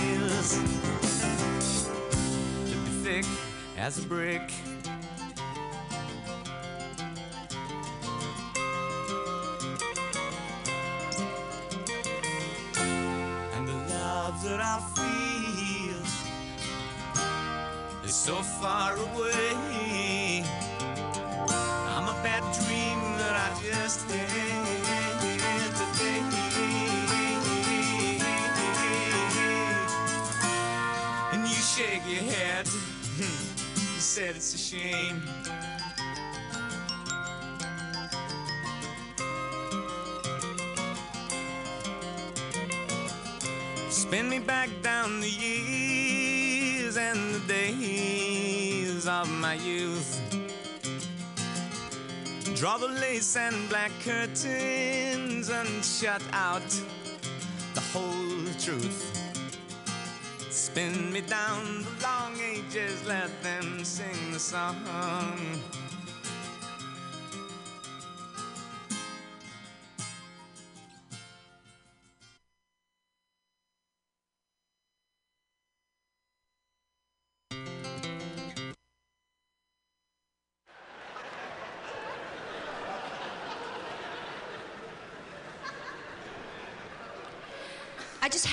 feels to be thick as a brick. And the love that I feel is so far away. I'm a bad dream that I just had today. And you shake your head. you said it's a shame. Spin me back down the years and the days of my youth. Draw the lace and black curtains and shut out the whole truth. Spin me down the long ages, let them sing the song.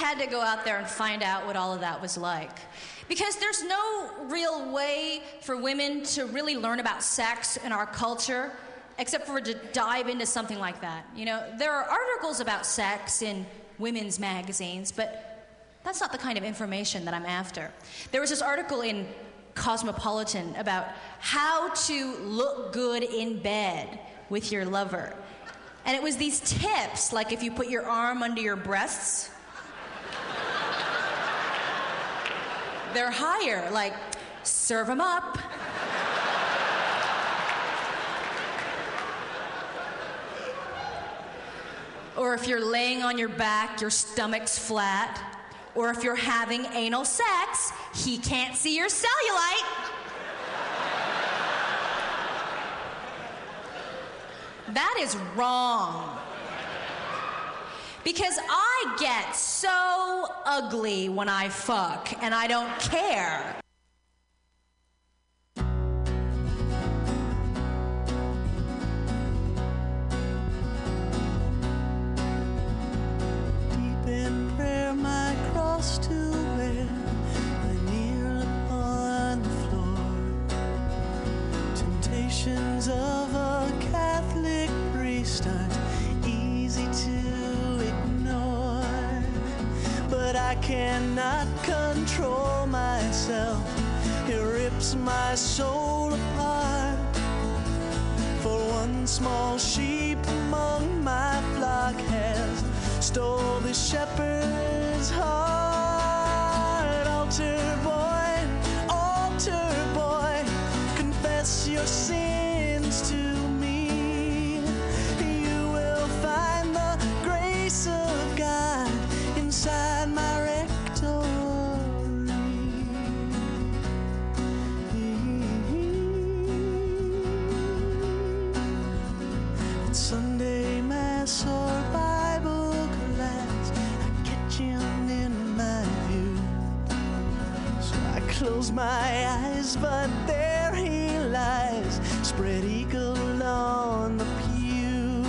Had to go out there and find out what all of that was like. Because there's no real way for women to really learn about sex in our culture except for to dive into something like that. You know, there are articles about sex in women's magazines, but that's not the kind of information that I'm after. There was this article in Cosmopolitan about how to look good in bed with your lover. And it was these tips, like if you put your arm under your breasts, they're higher, like serve them up. Or if you're laying on your back, your stomach's flat. Or if you're having anal sex, he can't see your cellulite. That is wrong. Because I get so ugly when I fuck, and I don't care. Deep in prayer, my cross to I cannot control myself. It rips my soul apart. For one small sheep among my flock has stole the shepherd's heart. Altar boy, altar boy, confess your sins my eyes, but there he lies, spread eagle on the pew.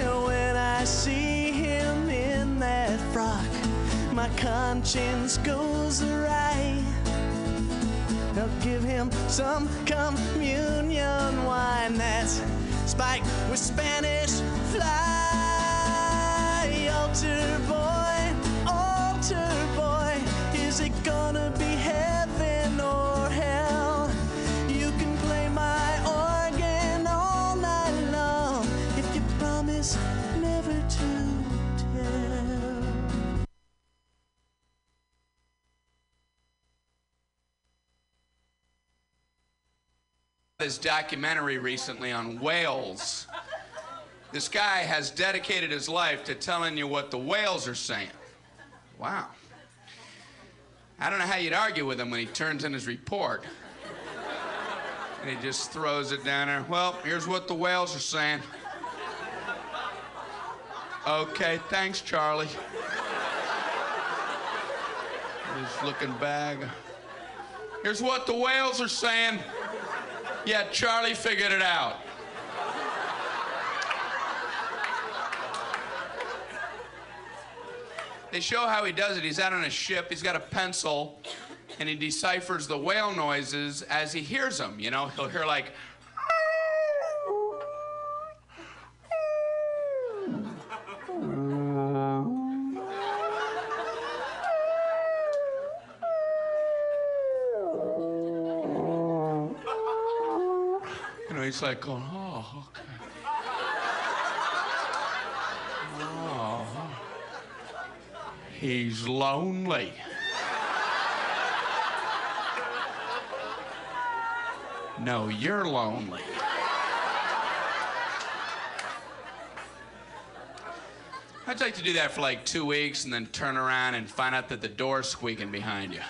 And when I see him in that frock, my conscience goes awry. I'll give him some communion wine that's spiked with Spanish fly. Altar boy, promise never to tell. this documentary recently on whales. This guy has dedicated his life to telling you what the whales are saying. Wow. I don't know how you'd argue with him when he turns in his report. And he just throws it down there. Well, here's what the whales are saying. Okay, thanks, Charlie. He's looking back. Here's what the whales are saying. Yeah, Charlie figured it out. They show how he does it. He's out on a ship, he's got a pencil, and he deciphers the whale noises as he hears them. You know, he'll hear like, you know, he's like going, oh, okay. Oh. He's lonely. No, you're lonely. I'd like to do that for like two weeks and then turn around and find out that the door's squeaking behind you.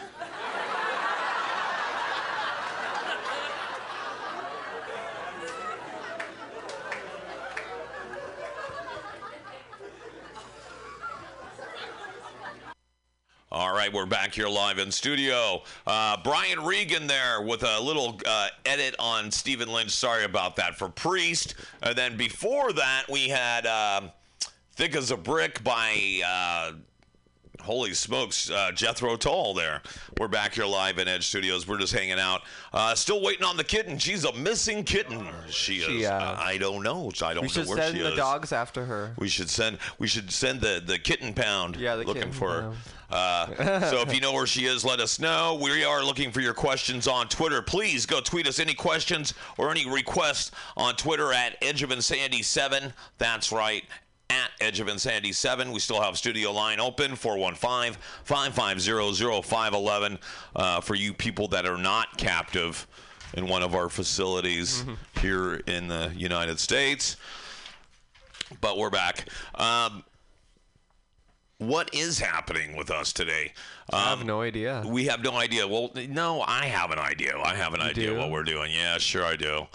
All right, we're back here live in studio. Uh, Brian Regan there with a little uh, edit on Stephen Lynch. Sorry about that for Priest. And then before that, we had uh, Thick as a Brick by uh, Holy smokes, uh, Jethro Tull there. We're back here live in Edge Studios. We're just hanging out. Uh, still waiting on the kitten. She's a missing kitten. She is. She, uh, I don't know. I don't we know should where send she the is. dogs after her. We should send. We should send the the kitten pound. Yeah, the looking kitten for her. Uh, so if you know where she is, let us know. We are looking for your questions on Twitter. Please go tweet us any questions or any requests on Twitter at Edge of Insanity Seven. That's right. At Edge of Insanity 7. We still have studio line open 415 550 0511 uh, for you people that are not captive in one of our facilities here in the United States. But we're back. Um, what is happening with us today? Um, I have no idea. We have no idea. Well, no, I have an idea. I have an idea do? what we're doing. Yeah, sure I do.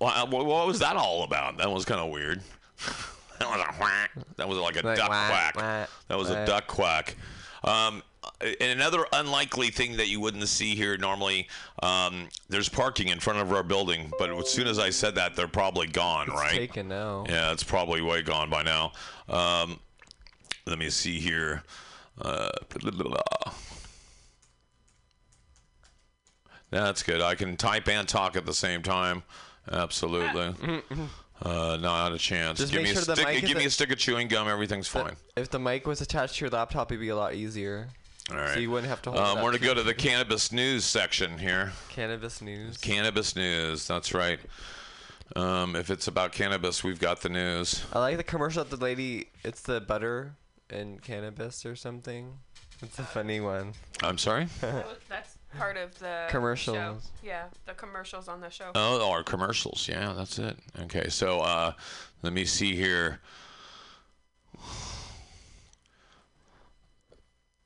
Nah. Well, what what was that all about? That was kind of weird. that was a whack. That was like a Like duck whack, quack. whack, that was a duck quack. Um, and another unlikely thing that you wouldn't see here normally, um, there's parking in front of our building, but as soon as I said that, they're probably gone, It's right? taken now. Yeah, it's probably way gone by now. Um, let me see here. Uh, that's good. I can type and talk at the same time. Absolutely. Uh, not a chance. Just give make me sure a the stick. mic Give is me a- a stick of chewing gum. Everything's fine. If the mic was attached to your laptop, it'd be a lot easier. All right. So you wouldn't have to hold it Um, up we're gonna go to the cannabis news section here. Cannabis news. Cannabis news. That's right. Um, if it's about cannabis, we've got the news. I like the commercial. The lady, it's the butter and cannabis or something. It's a funny one. I'm sorry. That's part of the Commercials. show. Yeah, the commercials on the show. Oh, our commercials. Yeah, that's it. Okay, so uh, let me see here.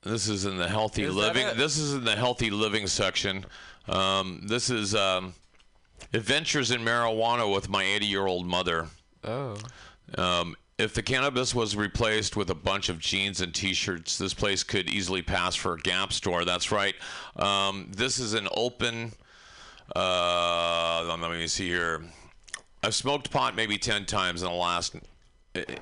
This is in the healthy Is living. This is in the healthy living section. Um, this is um, adventures in marijuana with my 80-year-old mother. Oh. Um, if the cannabis was replaced with a bunch of jeans and T-shirts, this place could easily pass for a Gap store. That's right. Um, this is an open. Uh, let me see here. I've smoked pot maybe ten times in the last. It,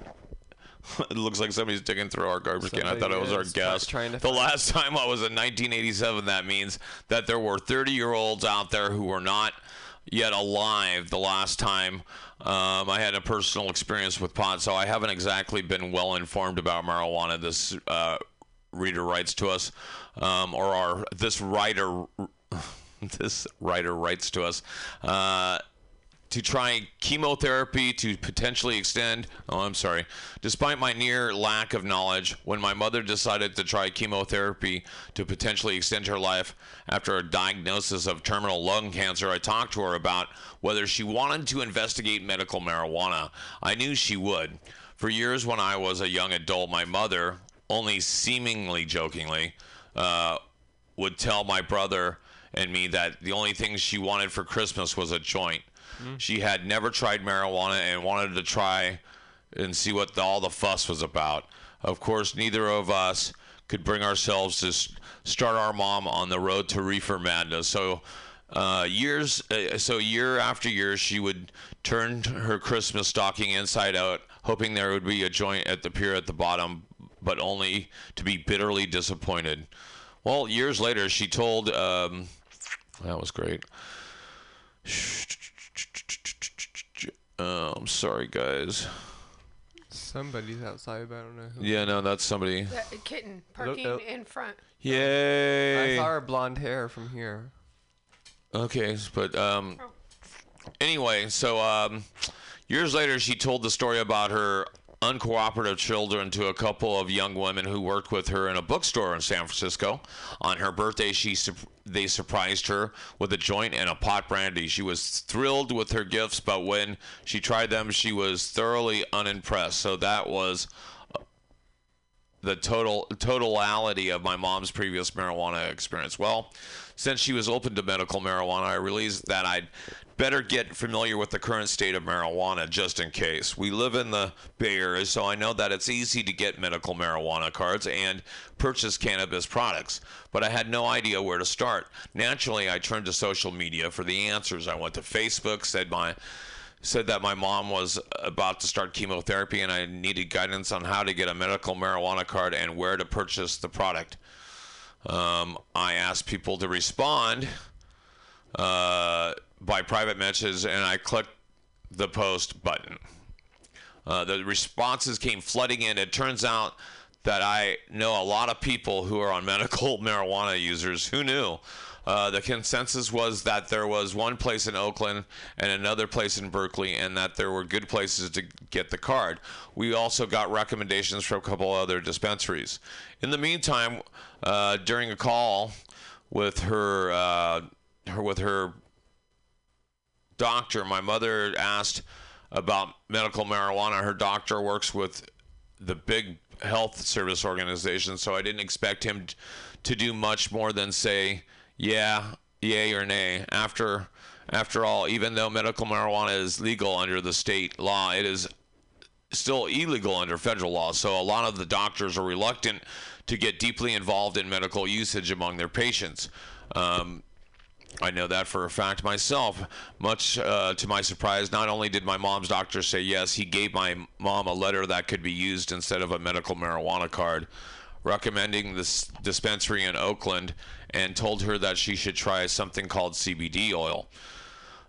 it looks like somebody's digging through our garbage can. I thought it was our Somebody guest. the last time I was in 1987, that means that there were 30 year olds out there who were not yet alive the last time um, I had a personal experience with pot, so I haven't exactly been well informed about marijuana. This uh, reader writes to us, um, or our this writer, this writer writes to us. Uh, to try chemotherapy to potentially extend. Oh, I'm sorry. Despite my near lack of knowledge, when my mother decided to try chemotherapy to potentially extend her life after a diagnosis of terminal lung cancer, I talked to her about whether she wanted to investigate medical marijuana. I knew she would. For years, when I was a young adult, my mother, only seemingly jokingly, uh, would tell my brother and me that the only thing she wanted for Christmas was a joint. She had never tried marijuana and wanted to try and see what the, all the fuss was about. Of course, neither of us could bring ourselves to start our mom on the road to reefer madness. So, uh, years, uh, so year after year, she would turn her Christmas stocking inside out, hoping there would be a joint at the pier at the bottom, but only to be bitterly disappointed. Well, years later, she told. Um, that was great. Oh, I'm sorry, guys. Somebody's outside, but I don't know who. Yeah, no, that's somebody. The kitten parking oh. in front. Yay! I saw her blonde hair from here. Okay, but um, anyway, so um, years later, she told the story about her uncooperative children to a couple of young women who worked with her in a bookstore in San Francisco. On her birthday, she sup- they surprised her with a joint and a pot brandy. She was thrilled with her gifts, but when she tried them, she was thoroughly unimpressed. So that was uh, the total totality of my mom's previous marijuana experience. Well, since she was open to medical marijuana, I realized that I'd better get familiar with the current state of marijuana just in case. We live in the Bay Area, so I know that it's easy to get medical marijuana cards and purchase cannabis products, but I had no idea where to start. Naturally, I turned to social media for the answers. I went to Facebook, said my said that my mom was about to start chemotherapy and I needed guidance on how to get a medical marijuana card and where to purchase the product. Um, I asked people to respond uh, by private messages and I clicked the post button. Uh, the responses came flooding in. It turns out that I know a lot of people who are on medical marijuana users. Who knew? Uh, the consensus was that there was one place in Oakland and another place in Berkeley, and that there were good places to get the card. We also got recommendations from a couple other dispensaries. In the meantime, uh, during a call with her, uh, her with her doctor, my mother asked about medical marijuana. Her doctor works with the big health service organization, so I didn't expect him to do much more than say, yeah, yay or nay. After after all, even though medical marijuana is legal under the state law, it is still illegal under federal law. So a lot of the doctors are reluctant to get deeply involved in medical usage among their patients. Um, I know that for a fact myself. Much uh, to my surprise, not only did my mom's doctor say yes, he gave my mom a letter that could be used instead of a medical marijuana card, recommending this dispensary in Oakland, and told her that she should try something called CBD oil.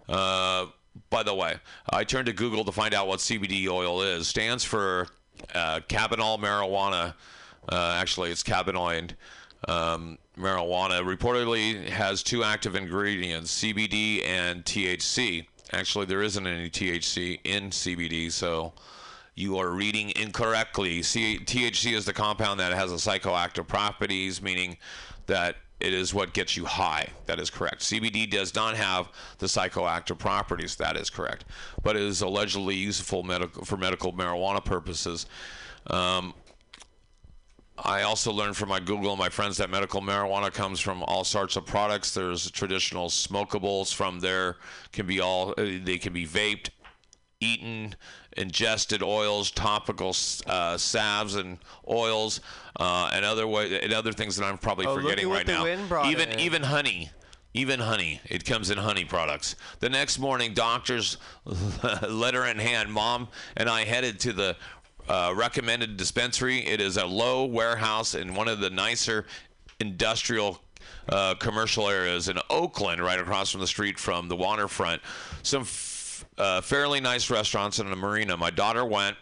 Uh, by the way, I turned to Google to find out what CBD oil is. Stands for uh, cannabinol marijuana. Uh, actually, it's cannabinoid um, marijuana. Reportedly has two active ingredients: CBD and THC. Actually, there isn't any THC in CBD, so you are reading incorrectly. C- THC is the compound that has a psychoactive properties, meaning that it is what gets you high. That is correct. CBD does not have the psychoactive properties. That is correct, but it is allegedly useful medical for medical marijuana purposes. Um, I also learned from my Google and my friends that medical marijuana comes from all sorts of products. There's traditional smokables from there can be all uh, they can be vaped, eaten, ingested oils, topical uh, salves and oils, uh, and other way and other things that I'm probably Oh, forgetting right now. even in. even honey. Even honey, it comes in honey products. The next morning, doctors, letter in hand, mom and I headed to the uh, recommended dispensary. It is a low warehouse in one of the nicer industrial uh, commercial areas in Oakland, right across from the street from the waterfront. Some f- uh, fairly nice restaurants and a marina. My daughter went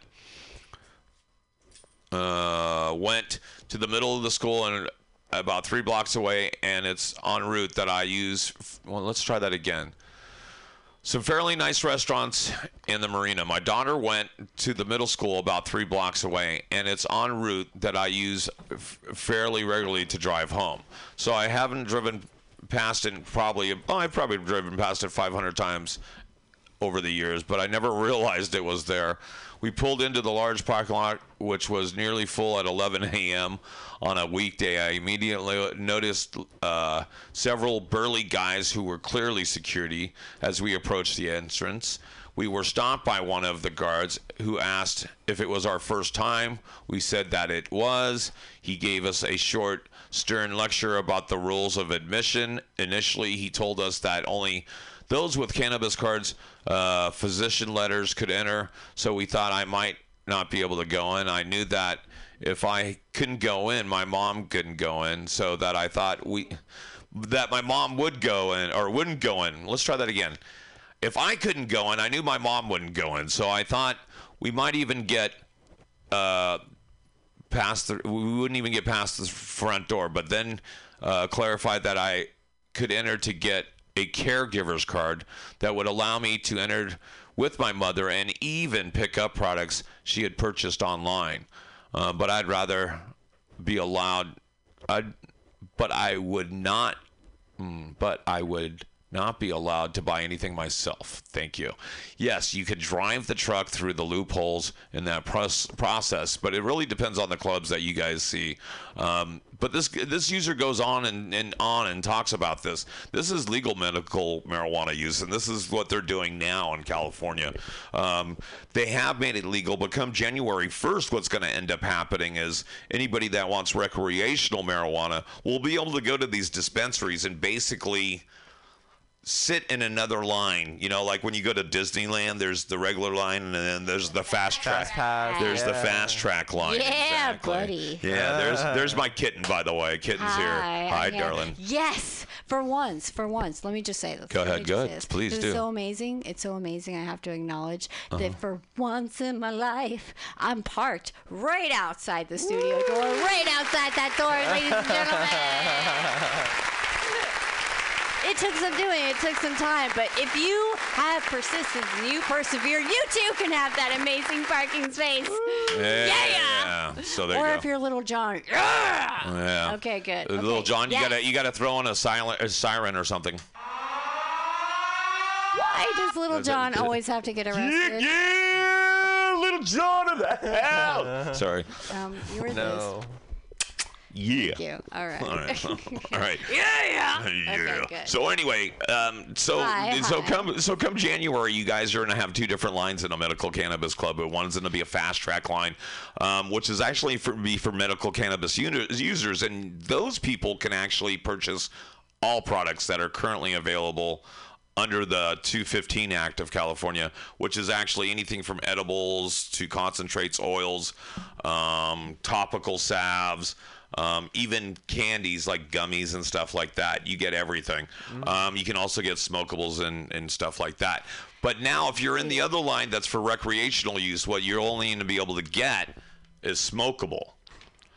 uh, went to the middle of the school and about three blocks away, and it's en route that I use. Well, let's try that again. Some fairly nice restaurants in the marina. My daughter went to the middle school about three blocks away, and it's en route that I use f- fairly regularly to drive home. So I haven't driven past it probably, I've probably driven past it 500 times over the years, but I never realized it was there. We pulled into the large parking lot, which was nearly full at 11 a.m. on a weekday. I immediately noticed uh, several burly guys who were clearly security as we approached the entrance. We were stopped by one of the guards who asked if it was our first time. We said that it was. He gave us a short, stern lecture about the rules of admission. Initially, he told us that only those with cannabis cards, uh, physician letters could enter. So we thought I might not be able to go in. I knew that if I couldn't go in, my mom couldn't go in. So that I thought we that my mom would go in or wouldn't go in. Let's try that again. If I couldn't go in, I knew my mom wouldn't go in. So I thought we might even get uh, past the we wouldn't even get past the front door but then uh, clarified that i could enter to get a caregiver's card that would allow me to enter with my mother and even pick up products she had purchased online. Uh, but i'd rather be allowed I'd, but i would not mm, but i would not be allowed to buy anything myself. Thank you. Yes, you could drive the truck through the loopholes in that process, but it really depends on the clubs that you guys see. Um, but this this user goes on and, and on and talks about this. This is legal medical marijuana use, and this is what they're doing now in California. Um, they have made it legal, but come January 1st, what's going to end up happening is anybody that wants recreational marijuana will be able to go to these dispensaries and basically sit in another line. You know, like when you go to Disneyland, there's the regular line, and then there's the fast track. pass, There's the fast track line. Yeah, exactly. buddy. Yeah, there's there's my kitten, by the way. Kitten's Hi, here. Hi, I'm here. darling. Yes, for once, for once. Let me just say this. Go ahead, just go say ahead. this. Please It's do. so amazing. It's so amazing. I have to acknowledge Uh-huh. that for once in my life, I'm parked right outside the studio door, right outside that door, ladies and gentlemen. It took some doing, it took some time, but if you have persistence and you persevere, you too can have that amazing parking space. Yeah. Yeah. So there or you if you're little John, yeah. Yeah. Okay, good. Uh, Little John, you yes. gotta you gotta throw in a silent a siren or something. Why does little That's. John always have to get arrested? Yeah, little John of the house. Sorry. Um, you were No. Yeah. Thank you. All right. All right. All right. Yeah, yeah. Yeah. Okay, good. So anyway, um, so Hi, so hi. come so come January, you guys are going to have two different lines in a medical cannabis club. But One's going to be a fast track line, um, which is actually for be for medical cannabis users, and those people can actually purchase all products that are currently available under the 215 Act of California, which is actually anything from edibles to concentrates, oils, um, topical salves, um, even candies like gummies and stuff like that. You get everything. Um, you can also get smokables and, and stuff like that. But now, if you're in the other line that's for recreational use, what you're only going to be able to get is smokable.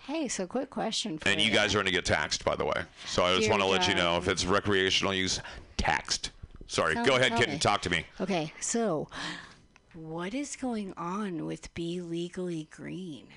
Hey, so quick question for And you guys are going to get taxed, by the way. So I just want to let you know if it's recreational use, taxed. Sorry. Tell Go me, ahead, tell kitten. Talk to me. Okay, so what is going on with Be Legally Green?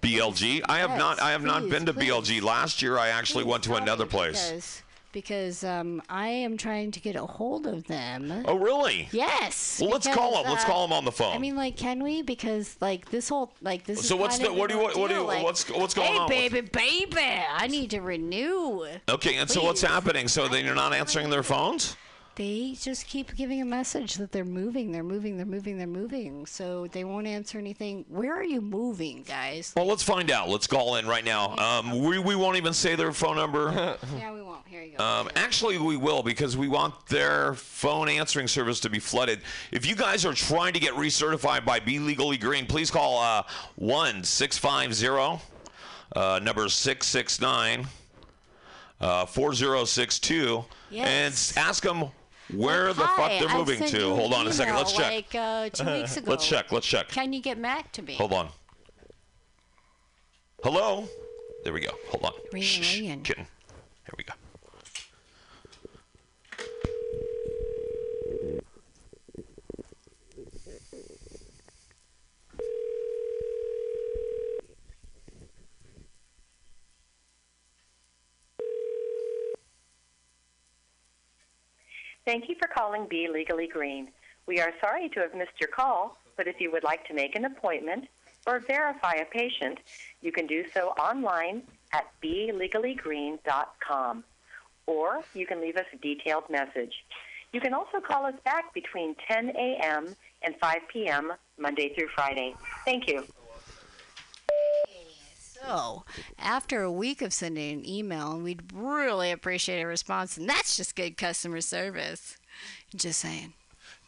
BLG. I have not. I have not been to please. BLG. Last year, I actually went to another place. Because, because um, I am trying to get a hold of them. Oh, really? Yes. Well, let's call them. Let's uh, call them on the phone. I mean, like, can we? Because like this whole like this. So what's the- what do you- what do you- like, what's- what's going hey, on? Hey, baby, baby, I need to renew. okay, and so what's happening? So then you're not answering their phones? They just keep giving a message that they're moving, they're moving, they're moving, they're moving. So they won't answer anything. Where are you moving, guys? Well, let's find out. Let's call in right now. Um, we, we won't even say their phone number. yeah, we won't. Here you go. Um, actually, we will because we want their phone answering service to be flooded. If you guys are trying to get recertified by Be Legally Green, please call uh, 1 650 uh, number 669 uh, 4062 and ask them where the fuck they're I moving to. Hold on a second. Let's check. Like uh, two weeks ago. Let's check. Let's check. Can you get back to me? Hold on. Hello? There we go. Hold on. Shh, shh, ringing. Kitten. Here we go. Thank you for calling Be Legally Green. We are sorry to have missed your call, but if you would like to make an appointment or verify a patient, you can do so online at belegally.green.com or you can leave us a detailed message. You can also call us back between 10 a.m. and 5 p.m. Monday through Friday. Thank you. So, after a week of sending an email, and we'd really appreciate a response, and that's just good customer service. Just saying.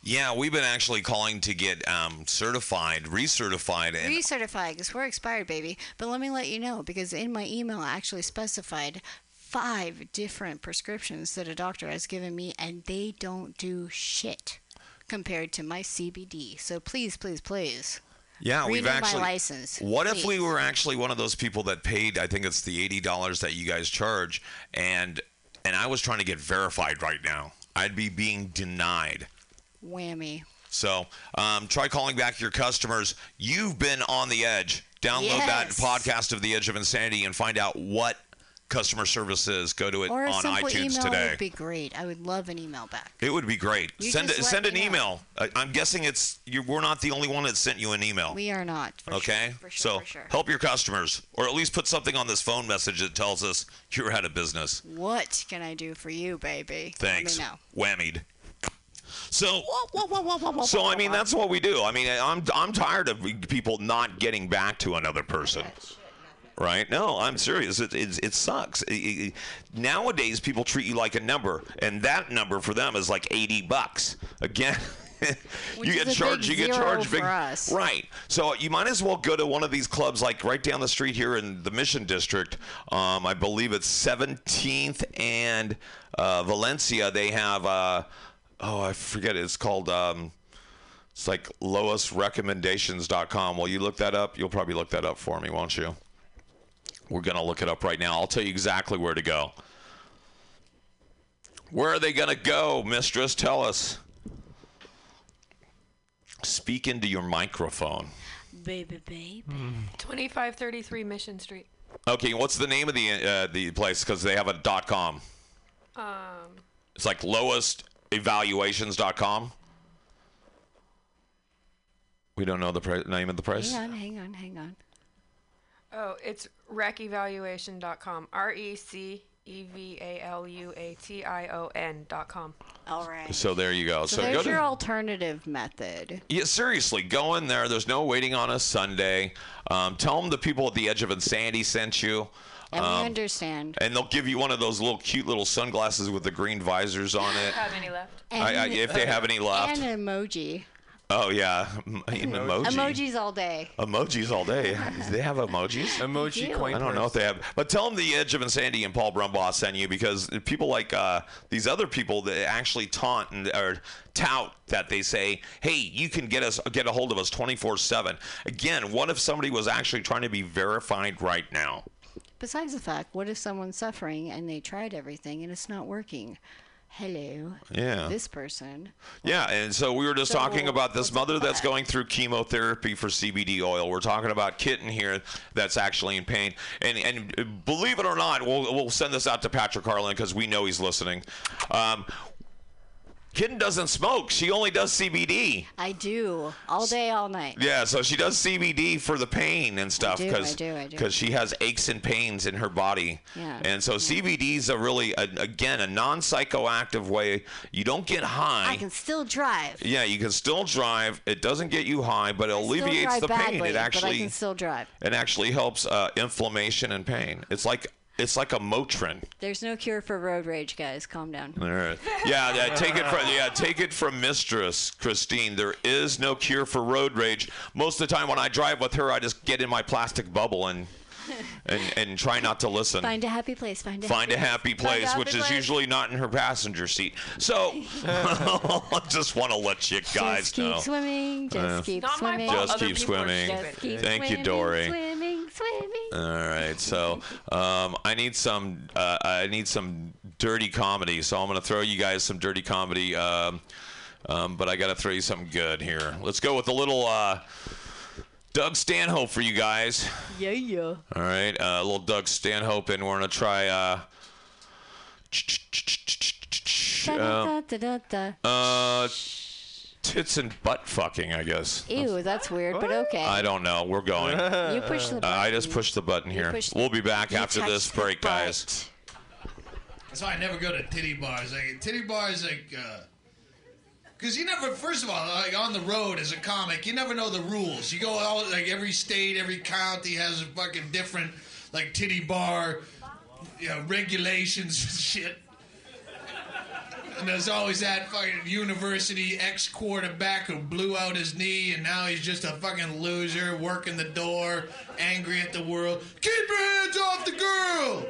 Yeah, we've been actually calling to get um, certified, recertified, and Recertified, because we're expired, baby. But let me let you know, because in my email, I actually specified five different prescriptions that a doctor has given me, and they don't do shit compared to my CBD. So please, please, please. Yeah, we've my actually. license, What if we were actually one of those people that paid? I think it's the eighty dollars that you guys charge, and and I was trying to get verified right now. I'd be being denied. Whammy. So um, try calling back your customers. You've been on the edge. Download that podcast of the Edge of Insanity and find out what customer services. Go to it Or a on iTunes email today. would be great. I would love an email back. It would be great. You send let send an know. email. I, I'm guessing it's you we're not the only one that sent you an email. We are not. For okay, Sure, for sure, so sure. help your customers, or at least put something on this phone message that tells us you're out of business. What can I do for you, baby? Thanks. Let me know. Whammied. So, so I mean that's what we do. I mean I'm I'm tired of people not getting back to another person. Right? No, I'm serious. It, it, it sucks. It- nowadays, people treat you like a number, and that number for them is like 80 bucks. Again. You get charged. You get charged big, us. right? So you might as well go to one of these clubs, like right down the street here in the Mission District. Um, I believe it's 17th and uh, Valencia. They have, uh, oh, I forget. It's called. Um, it's like lowestrecommendations.com. Will you look that up? You'll probably look that up for me, won't you? We're going to look it up right now. I'll tell you exactly where to go. Where are they going to go, mistress? Tell us. Speak into your microphone. Baby, baby. 2533 Mission Street. Okay, what's the name of the uh, the place? Because they have a dot com. Um, It's like lowestevaluations.com. We don't know the pri- name of the price. Hang on, hang on, hang on. oh, it's recevaluation.com. R E C E V A L U A T I O N.com. All right. So there you go. So, So, go there's to your alternative method. Yeah, seriously, go in there. There's no waiting on a Sunday. Um, tell them the people at the edge of insanity sent you. And we Um, understand. and they'll give you one of those little cute little sunglasses with the green visors on it. Have any left? I, I, if they have any left. And an emoji. Oh yeah, M- emoji. Emojis all day. Emojis all day. Do they have emojis? Emoji do. coin I don't know if they have, but tell them the Edge of Insanity and Paul Brumbaugh sent you because people like uh, these other people that actually taunt and or tout that they say, "Hey, you can get us get a hold of us 24/7." Again, what if somebody was actually trying to be verified right now? Besides the fact, what if someone's suffering and they tried everything and it's not working? Hello. Yeah. This person. Yeah, and so we were just So, talking about this mother that's going through chemotherapy for CBD oil. We're talking about Kitten here that's actually in pain. And and believe it or not, we'll we'll send this out to Patrick Harlan because we know he's listening. Um, Kitten doesn't smoke. She only does CBD. I do. All day, all night. Yeah, so she does CBD for the pain and stuff I because I do. she has aches and pains in her body. Yeah. And so CBD is a really a, again a non-psychoactive way. You don't get high. I can still drive. Yeah, you can still drive. It doesn't get you high, but it Still alleviates the pain. badly, It but I actually can still drive. it actually helps uh, inflammation and pain. It's like it's like a Motrin. There's no cure for road rage, guys. Calm down. All right. Yeah, yeah, take it from yeah, take it from Mistress Christine. There is no cure for road rage. Most of the time when I drive with her, I just get in my plastic bubble and and, and try not to listen. Find a happy place. Find a Find a happy happy Find a place, happy which is place. usually not in her passenger seat. So, I just want to let you guys Just keep know. swimming. Just Uh, keep Not my swimming. Just keep swimming. stupid. Keep Thank you, swimming, Dory. Swimming, swimming. All right, so um, I need some. Uh, I need some dirty comedy. So I'm going to throw you guys some dirty comedy. Um, um, but I got to throw you something good here. Let's go with a little uh, Doug Stanhope for you guys. Yeah, yeah. All right, uh, a little Doug Stanhope, and we're going to try. Uh, da. uh, tits and butt fucking, I guess. Ew, that's weird, but okay. I don't know. We're going. You push the Uh, I just pushed the button here. push the- We'll be back you after touch this the break, guys. That's why I never go to titty bars. Like titty bars, like, uh 'cause you never. First of all, like on the road as a comic, you never know the rules. You go all like every state, every county has a fucking different like titty bar, you know, regulations and shit. And there's always that fucking university ex quarterback who blew out his knee and now he's just a fucking loser, working the door, angry at the world. Keep your hands off the girl!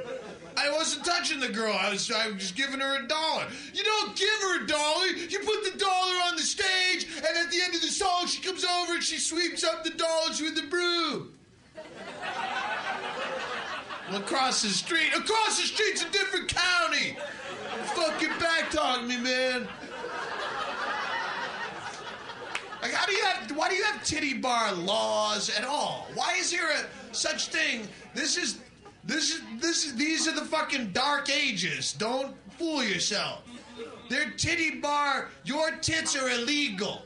I wasn't touching the girl. I was, I was just giving her a dollar. You don't give her a dollar. You put the dollar on the stage, and at the end of the song, she comes over and she sweeps up the dollars with the broom. Well, across the street, across the street's a different county. Fucking back talking me, man. Like, how do you have? Why do you have titty bar laws at all? Why is there a such thing? This is, this is, this is. These are the fucking dark ages. Don't fool yourself. They're titty bar. Your tits are illegal.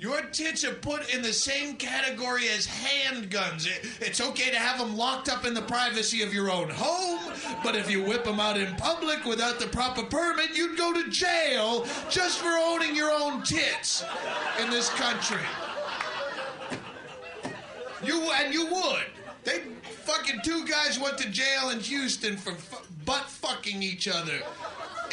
Your tits are put in the same category as handguns. It- it's okay to have them locked up in the privacy of your own home, but if you whip them out in public without the proper permit, you'd go to jail just for owning your own tits in this country. You and you would. They fucking two guys went to jail in Houston for fu- butt fucking each other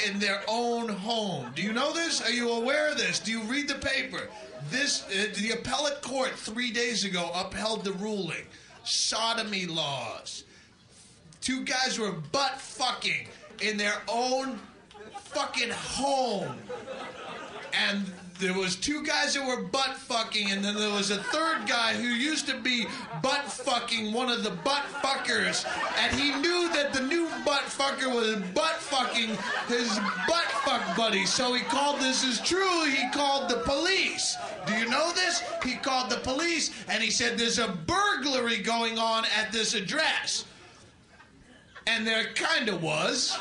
in their own home. Do you know this? Are you aware of this? Do you read the paper? This uh, the appellate court three days ago upheld the ruling. Sodomy laws. Two guys were butt fucking in their own fucking home. And there was two guys that were butt fucking, and then there was a third guy who used to be butt fucking one of the butt fuckers, and he knew that the new butt fucker was butt fucking his butt fuck buddy. So he called this is true. He called the police. Do you know this? He called the police, and he said there's a burglary going on at this address. And there kind of was.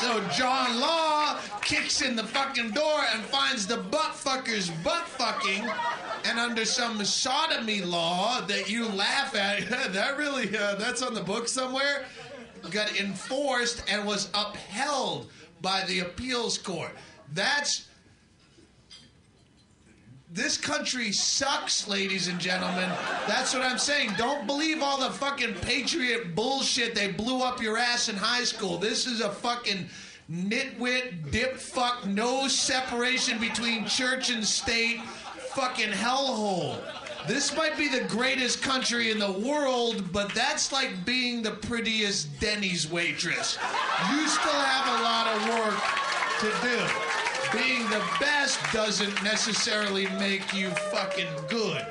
So John Law kicks in the fucking door and finds the butt fuckers butt fucking, and under some sodomy law that you laugh at, that really uh, that's on the book somewhere, got enforced and was upheld by the appeals court. That's this country sucks, ladies and gentlemen. That's what I'm saying. Don't believe all the fucking patriot bullshit they blew up your ass in high school. This is a fucking nitwit, dip fuck, no separation between church and state, fucking hellhole. This might be the greatest country in the world, but that's like being the prettiest Denny's waitress. You still have a lot of work to do. Being the best doesn't necessarily make you fucking good.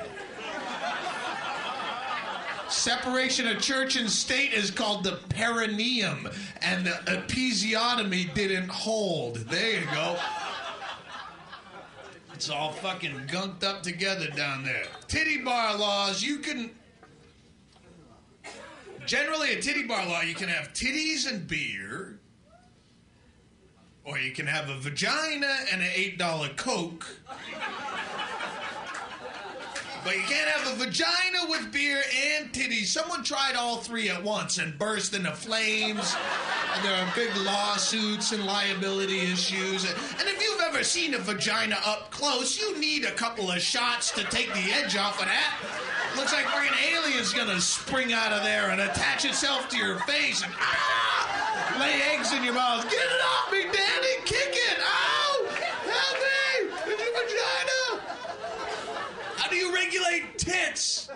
Separation of church and state is called the perineum, and the episiotomy didn't hold. There you go. It's all fucking gunked up together down there. Titty bar laws, you can. Generally, a titty bar law, you can have titties and beer, or you can have a vagina and an $8 Coke. But you can't have a vagina with beer and titties. Someone tried all three at once and burst into flames. And there are big lawsuits and liability issues. And if you've ever seen a vagina up close, you need a couple of shots to take the edge off of that. Looks like freaking alien's gonna spring out of there and attach itself to your face and ah, lay eggs in your mouth. Get it off me, Danny! Kick it! Ow! Help me! It's your vagina! How do you regulate tits?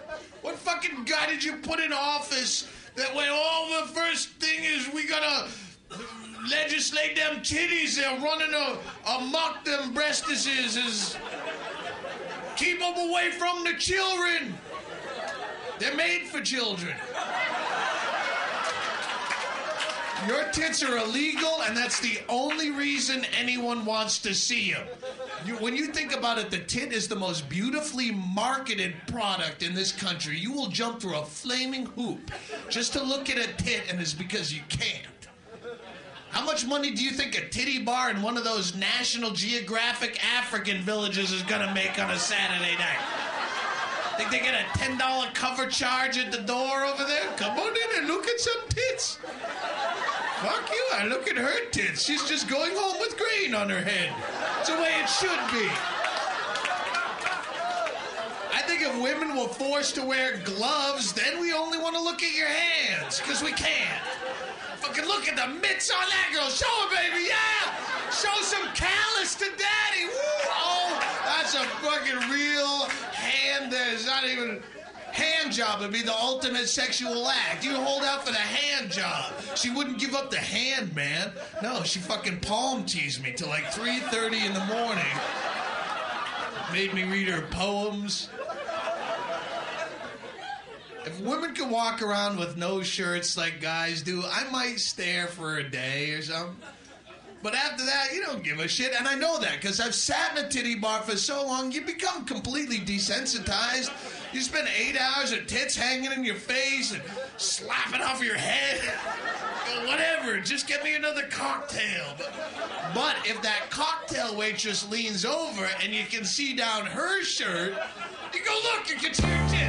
What fucking guy did you put in office that way all the first thing is we gotta legislate them titties? They're running a, amok them breastises is keep them away from the children. They're made for children. Your tits are illegal, and that's the only reason anyone wants to see them. You, when you think about it, the tit is the most beautifully marketed product in this country. You will jump through a flaming hoop just to look at a tit, and it's because you can't. How much money do you think a titty bar in one of those National Geographic African villages is gonna make on a Saturday night? Think they get a $10 cover charge at the door over there? Come on in and look at some tits. Fuck you, I look at her tits. She's just going home with grain on her head. It's the way it should be. I think if women were forced to wear gloves, then we only want to look at your hands, because we can't. Look at the mitts on that girl. Show her, baby, yeah! Show some callus to daddy. Woo! Oh, that's a fucking real hand there's not even hand job would be the ultimate sexual act. You hold out for the hand job. She wouldn't give up the hand, man. No, she fucking palm teased me till like 3:30 in the morning. Made me read her poems. If women can walk around with no shirts like guys do, I might stare for a day or something. But after that, you don't give a shit. And I know that because I've sat in a titty bar for so long, you become completely desensitized. You spend eight hours of tits hanging in your face and slapping off your head. Whatever, just get me another cocktail. But, but if that cocktail waitress leans over and you can see down her shirt, you go, look, you can see her tit. It's right there.